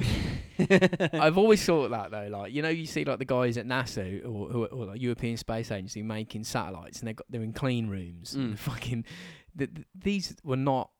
I've always thought that though. Like, you know, you see like the guys at NASA or, or, or like European Space Agency making satellites, and they got they're in clean rooms. Mm. And fucking, th- th- these were not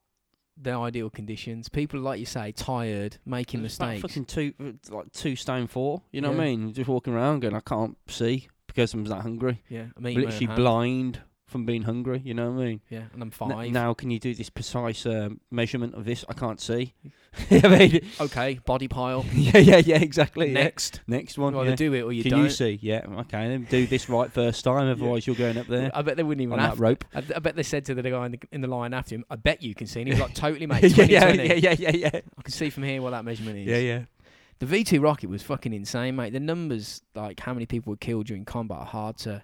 the ideal conditions. People, like you say, tired, making It's mistakes. Fucking two, uh, like two stone four. You know what I mean? Just walking around going, I can't see because I'm that hungry. Yeah, I mean, literally blind from being hungry. You know what I mean? Yeah, and I'm N- now, can you do this precise um, measurement of this? I can't see. I mean, okay, body pile. yeah, yeah, yeah, exactly. yeah. Next, Next one. you either yeah. do it or you Can don't. Can you see? Yeah, okay. Then do this right first time, otherwise you're going up there I bet they wouldn't even on have. that rope. I, I bet they said to the guy in the, in the line after him, "I bet you can see." And he was like, "Totally, mate. yeah, yeah, yeah, yeah, yeah, yeah, I can see from here what that measurement is." yeah, yeah. The V two rocket was fucking insane, mate. The numbers, like how many people were killed during combat, are hard to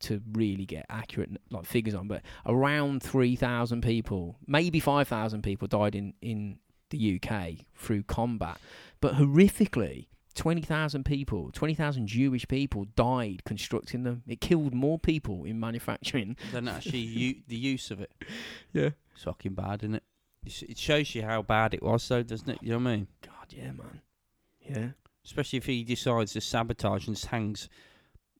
to really get accurate like figures on. But around three thousand people, maybe five thousand people, died in in the UK through combat. But horrifically, twenty thousand people, twenty thousand Jewish people died constructing them. It killed more people in manufacturing. than actually, u- the use of it. Yeah. It's fucking bad, isn't it? It shows you how bad it was, though, doesn't it? You know what I mean? God, yeah, man. Yeah. Especially if he decides to sabotage and hangs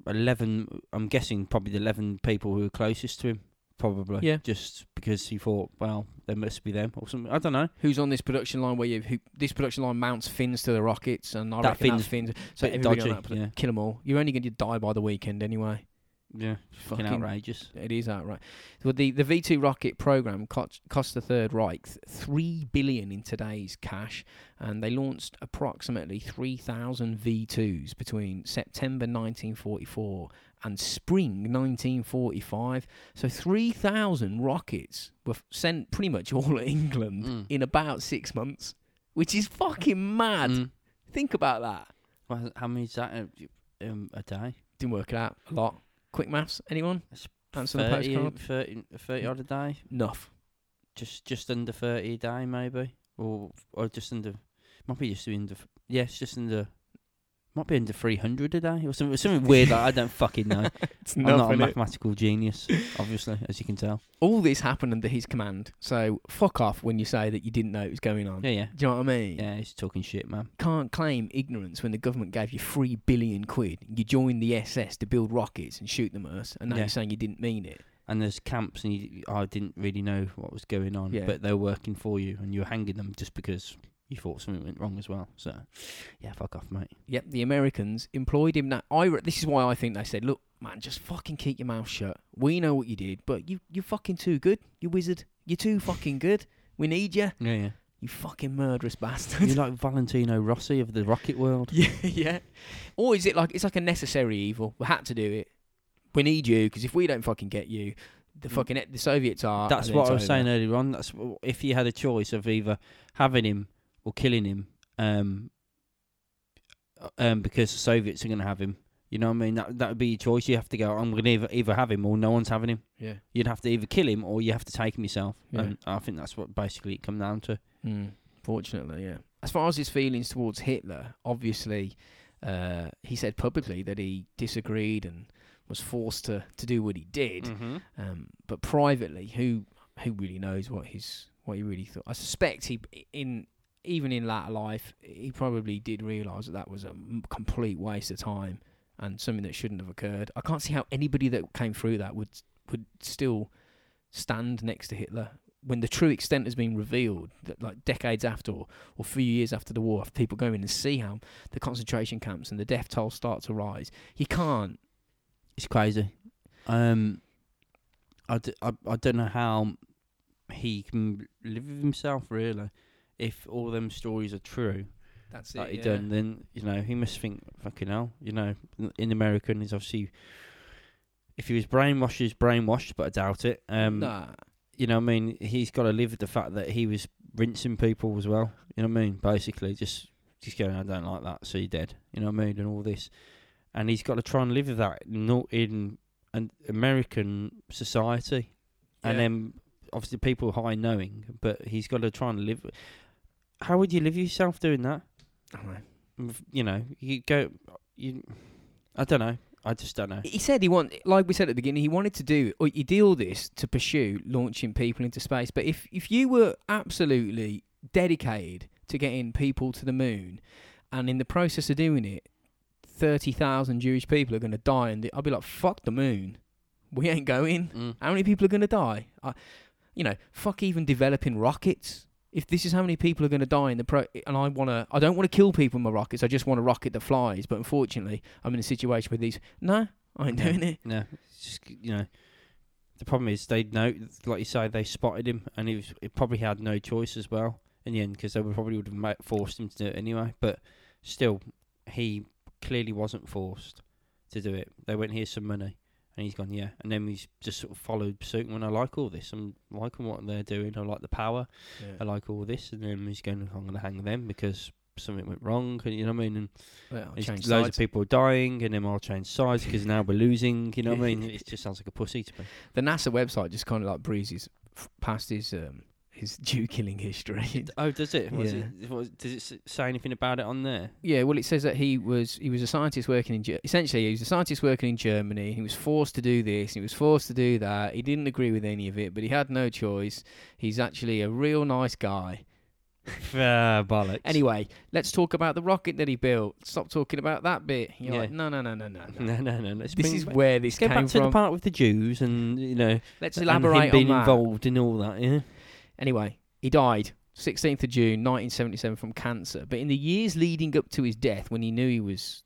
eleven. I'm guessing probably the eleven people who were closest to him. Probably, Yeah. Just because he thought, well, there must be them or something. I don't know. Who's on this production line where you who, this production line mounts fins to the rockets and I That reckon fin's that fins so everybody on dodgy, that yeah. kill them all. You're only going to die by the weekend anyway. Yeah, fucking, outrageous. It is outright. Well, the the V two rocket program cost, cost the Third Reich three billion in today's cash, and they launched approximately three thousand V twos between September 1944 and spring 1945. So three thousand rockets were sent pretty much all at England Mm. in about six months, which is fucking mad. Mm. Think about that. Well, how many is that uh, um, a day? Didn't work it out a lot. Quick maths. Anyone? That's Answer the 30, postcard. 30, 30 mm. odd a day. Enough. Just just under 30 a day, maybe. Or or just under. Might be just under. Yeah, it's just under. Might be under 300 a day or something, something weird like I don't fucking know. It's I'm not a mathematical genius, obviously, as you can tell. All this happened under his command. So fuck off when you say that you didn't know it was going on. Yeah, yeah. Do you know what I mean? Yeah, he's talking shit, man. Can't claim ignorance when the government gave you three billion quid. You joined the SS to build rockets and shoot them at us, and now Yeah. you're saying you didn't mean it. And there's camps, and you, I didn't really know what was going on, Yeah. but they're working for you, and you're hanging them just because you thought something went wrong as well. So, yeah, fuck off, mate. Yep, the Americans employed him. Now, I re- this is why I think they said, "Look, man, just fucking keep your mouth shut. We know what you did, but you you're fucking too good. You wizard. You're too fucking good. We need you. Yeah, yeah. You fucking murderous bastard." You're like Valentino Rossi of the rocket world. yeah, yeah. Or is it like it's like a necessary evil? We had to do it. We need you because if we don't fucking get you, the mm. fucking the Soviets are. That's what I was over. saying earlier on. That's if you had a choice of either having him or killing him, um, um, because the Soviets are going to have him. You know what I mean? That that would be your choice. You have to go. I'm going to either either have him or no one's having him. Yeah. You'd have to either kill him or you have to take him yourself. Yeah. And I think that's what basically it come down to. Mm, fortunately, yeah. As far as his feelings towards Hitler, obviously, uh, he said publicly that he disagreed and was forced to, to do what he did. Mm-hmm. Um, but privately, who who really knows what his what he really thought? I suspect he in even in latter life, he probably did realise that that was a complete waste of time and something that shouldn't have occurred. I can't see how anybody that came through that would would still stand next to Hitler when the true extent has been revealed. That like decades after or, or few years after the war, after people go in and see how the concentration camps and the death toll start to rise, you can't. It's crazy. Um, I, d- I, I don't know how he can live with himself really. If all them stories are true, That's that he done, then you know he must think fucking hell. You know, in America, and he's obviously if he was brainwashed, he's brainwashed, but I doubt it. Um, nah. you know, I mean, he's got to live with the fact that he was rinsing people as well. You know what I mean? Basically, just just going, I don't like that, so you're dead. You know what I mean? And all this, and he's got to try and live with that not in an American society, and then obviously people high knowing, but he's got to try and live. How would you live yourself doing that? I don't know. You know, you go, you. I don't know. I just don't know. He said he want, like we said at the beginning, he wanted to do, or he did all this to pursue launching people into space. But if if you were absolutely dedicated to getting people to the moon, and in the process of doing it, thirty thousand Jewish people are going to die, and I'll be like, fuck the moon, we ain't going. Mm. How many people are going to die? I, you know, fuck even developing rockets. If this is how many people are going to die in the pro, and I want to, I don't want to kill people with my rockets. I just want a rocket that flies. But unfortunately, I'm in a situation with these. No, I ain't doing it. No, it's just you know, the problem is they know, like you say, they spotted him, and he was he probably had no choice as well in the end because they would probably would have forced him to do it anyway. But still, he clearly wasn't forced to do it. They went, "Here's some money," and he's gone, "Yeah." And then he's just sort of followed suit. When I like all this, I'm liking what they're doing. I like the power. I like all this, and then he's going, "I'm going to hang them because." Something went wrong, and you know what I mean. And Well, I'll There's change loads sides. of people are dying, and then I'll change sides because now we're losing. You know what I mean? It just sounds like a pussy to me. The NASA website just kind of like breezes f- past his um, his Jew killing history. Oh, does it? Was Yeah. it was, does it say anything about it on there? yeah, well, it says that he was he was a scientist working in Ge- essentially he was a scientist working in Germany. He was forced to do this. He was forced to do that. He didn't agree with any of it, but he had no choice. He's actually a real nice guy. Ah, bollocks. Anyway, let's talk about the rocket that he built. Stop talking about that bit. You're Yeah. like, no, no, no, no, no. no. no, no, no. Let's This bring is where this let's go back to the part with the Jews and you know, Let's and elaborate him being on that. involved in all that. Yeah. Anyway, he died 16th of June 1977 from cancer. But in the years leading up to his death, when he knew he was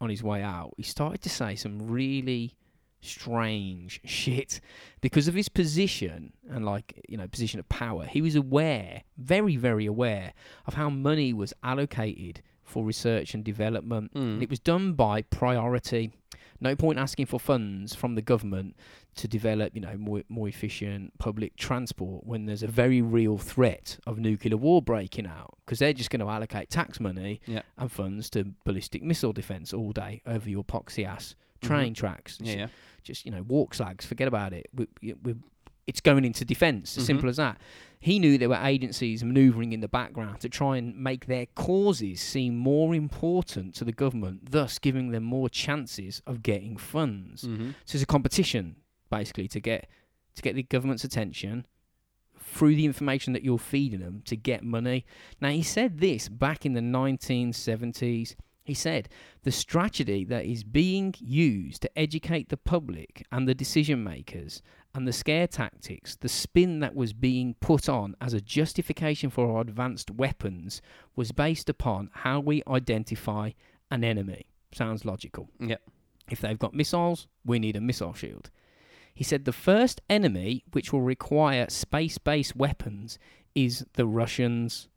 on his way out, he started to say some really strange shit because of his position and like you know position of power he was aware very very aware of how money was allocated for research and development Mm. and it was done by priority. No point asking for funds from the government to develop, you know, more more efficient public transport when there's a very real threat of nuclear war breaking out because they're just going to allocate tax money Yeah. and funds to ballistic missile defense all day over your poxy ass train tracks, Yeah, yeah. just you know walk slags. Forget about it. We, we, it's going into defence. As Mhm. simple as that. He knew there were agencies manoeuvring in the background to try and make their causes seem more important to the government, thus giving them more chances of getting funds. Mm-hmm. So it's a competition basically to get to get the government's attention through the information that you're feeding them to get money. Now he said this back in the 1970s. He said the strategy that is being used to educate the public and the decision makers and the scare tactics, the spin that was being put on as a justification for our advanced weapons was based upon how we identify an enemy. Sounds logical. Yep. If they've got missiles, we need a missile shield. He said the first enemy which will require space based weapons is the Russians.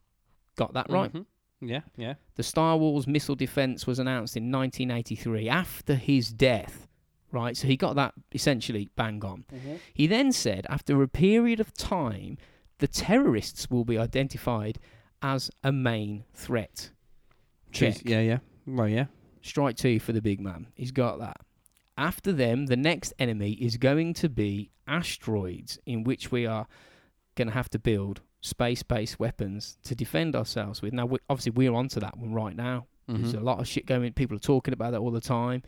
Got that right? Mhm. Yeah, yeah. The Star Wars missile defense was announced in 1983 after his death. Right, so he got that essentially bang on. He then said, after a period of time, the terrorists will be identified as a main threat. Check. Yeah, yeah. Well, yeah. Strike two for the big man. He's got that. After them, the next enemy is going to be asteroids, in which we are going to have to build space based weapons to defend ourselves with. Now, we, obviously, we're onto that one right now. There's Mhm. a lot of shit going. People are talking about that all the time.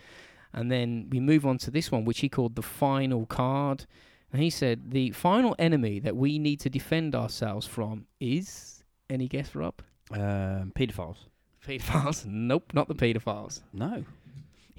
And then we move on to this one, which he called the final card. And he said the final enemy that we need to defend ourselves from is any guess, Rob? Um, paedophiles. Pedophiles? nope, not the pedophiles. No.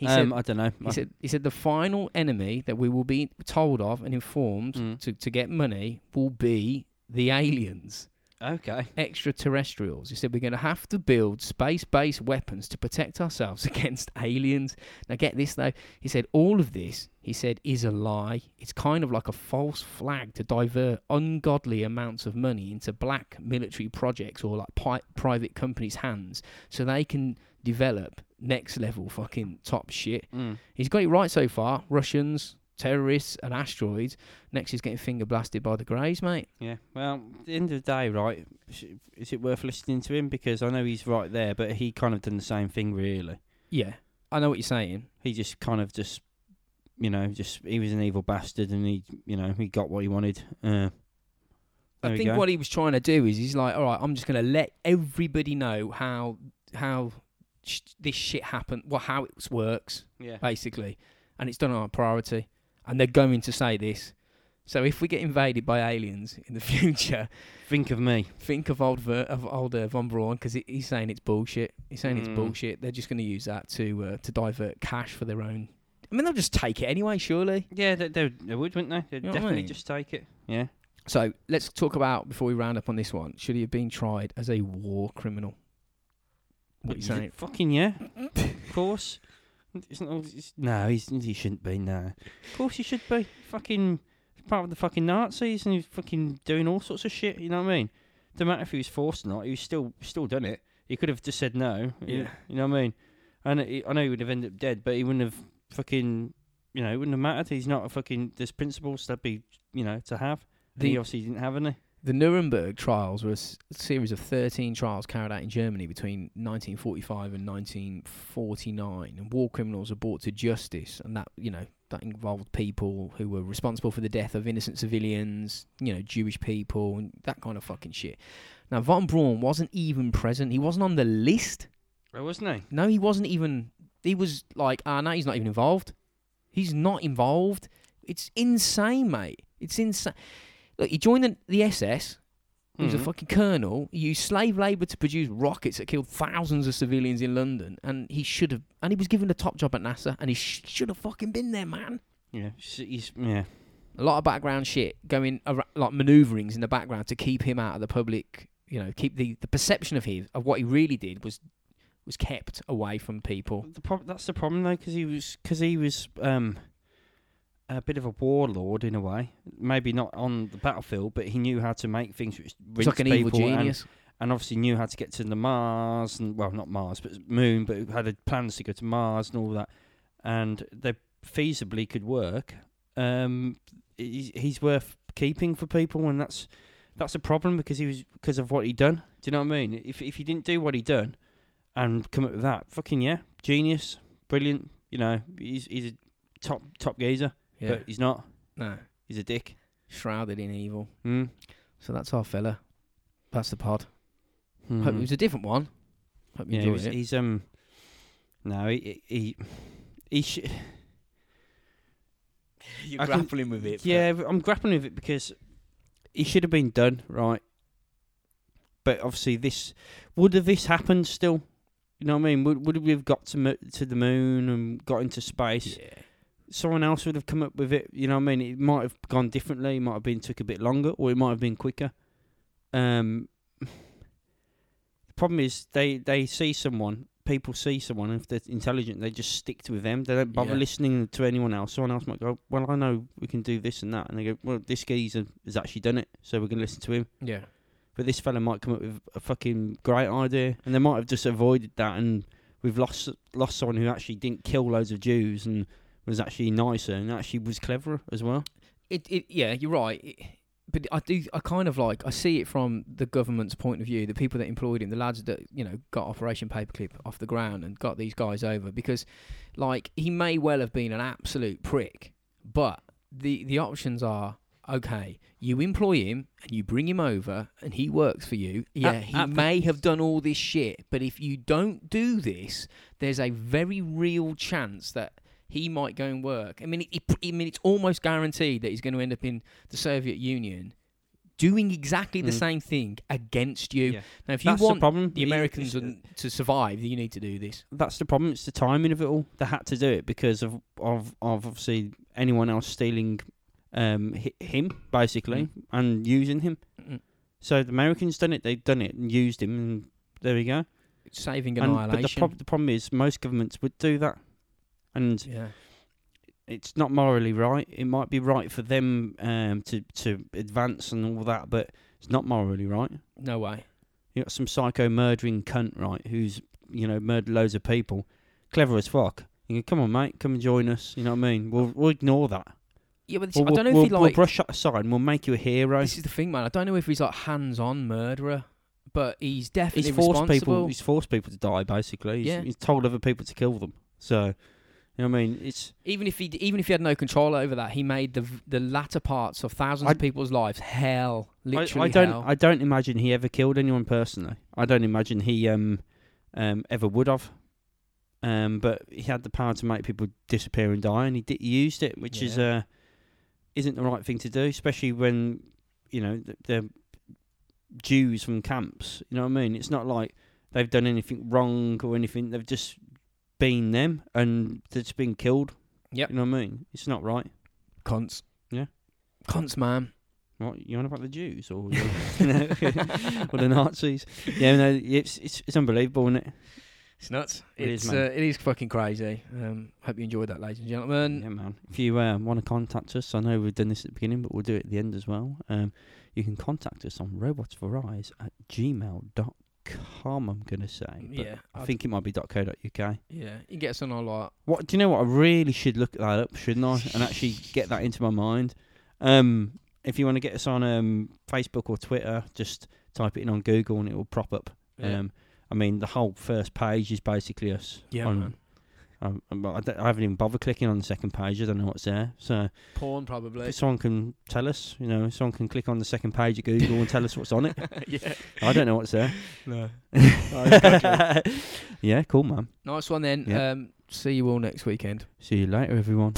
He um, said. I don't know. He said, he said the final enemy that we will be told of and informed Mm. to, to get money will be the aliens. okay. extraterrestrials. He said we're going to have to build space-based weapons to protect ourselves against aliens. Now get this though. He said all of this, he said, is a lie. It's kind of like a false flag to divert ungodly amounts of money into black military projects or like pi- private companies' hands so they can develop next level fucking top shit. Mm. He's got it right so far. Russians, terrorists, and asteroids. Next, he's getting finger blasted by the Greys, mate. Yeah. Well, at the end of the day, right? Is it worth listening to him? Because I know he's right there, but he kind of done the same thing, really. Yeah, I know what you're saying. He just kind of just, you know, just he was an evil bastard, and he, you know, he got what he wanted. Uh, I think what he was trying to do is he's like, all right, I'm just going to let everybody know how how sh- this shit happened, well, how it works, yeah. basically, and it's done on a priority, and they're going to say this. So if we get invaded by aliens in the future, Think of me. think of old Ver- of old uh, von Braun because he's saying it's bullshit. He's saying it's Mm. bullshit. They're just going to use that to uh, to divert cash for their own. I mean, they'll just take it anyway, surely. Yeah, they, they, they would, wouldn't they? They'd You know what I definitely mean? just take it. Yeah. So let's talk about before we round up on this one. Should he have been tried as a war criminal? What you saying? Fucking yeah. of course. It's not, it's, no, he's, he shouldn't be. No. Of course he should be. Fucking part of the fucking Nazis and he's fucking doing all sorts of shit. You know what I mean? Don't matter if he was forced or not. He was still still done it. He could have just said no. you- Yeah. You know what I mean? And it, I know he would have ended up dead, but he wouldn't have fucking. You know, it wouldn't have mattered. He's not a fucking. There's principles that be, you know, to have. And he The, obviously didn't have any. The Nuremberg trials were a s- series of 13 trials carried out in Germany between 1945 and 1949, and war criminals were brought to justice, and that you know that involved people who were responsible for the death of innocent civilians, you know, Jewish people, and that kind of fucking shit. Now von Braun wasn't even present; he wasn't on the list. Oh, wasn't he? No, he wasn't even. He was like, ah, no, he's not even involved. He's not involved. It's insane, mate. It's insane. Look, he joined the, the SS. He was a Mhm. fucking colonel. He used slave labour to produce rockets that killed thousands of civilians in London, and he should have. And he was given the top job at NASA, and he sh- should have fucking been there, man. Yeah. He's, he's yeah. A lot of background shit going, ar- like manoeuvrings in the background to keep him out of the public. You know, keep the, the perception of him of what he really did was was kept away from people. The prob- that's the problem though, because he was because he was um a bit of a warlord in a way. Maybe not on the battlefield, but he knew how to make things which rinse like an evil people and- and obviously knew how to get to the Mars and well, not Mars, but Moon, but had plans to go to Mars and all that, and they feasibly could work. Um, he's, he's worth keeping for people, and that's that's a problem because he was because of what he'd done. Do you know what I mean? If if he didn't do what he'd done and come up with that, fucking yeah, genius, brilliant. You know, he's he's a top top geezer, Yeah. but he's not. no. He's a dick. Shrouded in evil. Mm. So that's our fella. That's the pod. Hope Mhm. it was a different one. Hope you Yeah, he was, it. he's um. No, he he he. sh- You're I can- grappling with it. Yeah, I'm grappling with it because he should have been done right. But obviously, this would have this happened still. You know what I mean? Would would we have got to mo- to the moon and got into space? Yeah. Someone else would have come up with it. You know what I mean? It might have gone differently. It might have been took a bit longer, or it might have been quicker. Um, the problem is they they see someone. People see someone, and if they're intelligent, they just stick to with them. They don't bother Yeah. listening to anyone else. Someone else might go, "Well, I know we can do this and that," and they go, "Well, this geezer has actually done it, so we're gonna listen to him." Yeah. But this fella might come up with a fucking great idea, and they might have just avoided that, and we've lost lost someone who actually didn't kill loads of Jews and was actually nicer and actually was cleverer as well. It, it, yeah, you're right. It, but I do, I kind of like, I see it from the government's point of view, the people that employed him, the lads that, you know, got Operation Paperclip off the ground and got these guys over because, like, he may well have been an absolute prick, but the, the options are, okay, you employ him and you bring him over and he works for you. Yeah, At- he at the- may have done all this shit, but if you don't do this, there's a very real chance that he might go and work. I mean, it, I mean, it's almost guaranteed that he's going to end up in the Soviet Union doing exactly the Mm. same thing against you. Yeah. Now, if you That's want the problem. the Americans to survive, you need to do this. that's the problem. It's the timing of it all. They had to do it because of of, of obviously anyone else stealing um, him basically Mm. and using him. Mm. So the Americans done it. They've done it and used him, and there we go. Saving And, but the, annihilation. prob- the problem is most governments would do that, and yeah. it's not morally right. It might be right for them um, to to advance and all that, but it's not morally right. No way. You got some psycho murdering cunt, right? Who's you know murdered loads of people, clever as fuck. You go, come on, mate, come and join us. You know what I mean? We'll we'll ignore that. Yeah, but We'll, I don't know we'll, if he we'll like. brush that aside and we'll make you a hero. This is the thing, man. I don't know if he's like hands-on murderer, but he's definitely He's forced responsible. people. He's forced people to die. Basically, he's, Yeah. he's told other people to kill them. So, you know what I mean? It's Even if he even if he had no control over that, he made the the latter parts of thousands I- of people's lives hell, literally I, I don't. hell. I don't imagine he ever killed anyone personally. I don't imagine he um um ever would have. Um, but he had the power to make people disappear and die, and he, di- he used it, which is Yeah. uh isn't the right thing to do, especially when you know th- they're Jews from camps. You know what I mean? It's not like they've done anything wrong or anything. They've just been them, and that's been killed. Yep. You know what I mean? It's not right. Cunts. Yeah. Cunts, man. What you on about the Jews or you know, or the Nazis? Yeah, no, it's it's it's unbelievable, isn't it? It's nuts. It is, it's man. uh, it is fucking crazy. Um, hope you enjoyed that, ladies and gentlemen. yeah, man. If you uh, want to contact us, I know we've done this at the beginning, but we'll do it at the end as well. Um, you can contact us on robotsforeyes at gmail.com, I'm going to say. But Yeah, I I'd- think it might be .co.uk. Yeah, you can get us on a lot. What do you know? What I really should look that up, shouldn't I? And actually get that into my mind. Um, if you want to get us on um, Facebook or Twitter, just type it in on Google and it will prop up. Yeah, Um, I mean, the whole first page is basically us. yeah on, man. Um, but I, I haven't even bothered clicking on the second page. I don't know what's there. So Porn probably. if someone can tell us, you know, someone can click on the second page of Google and tell us what's on it. yeah. I don't know what's there. No. yeah, cool, man. Nice one then. Yeah. Um, see you all next weekend. See you later, everyone.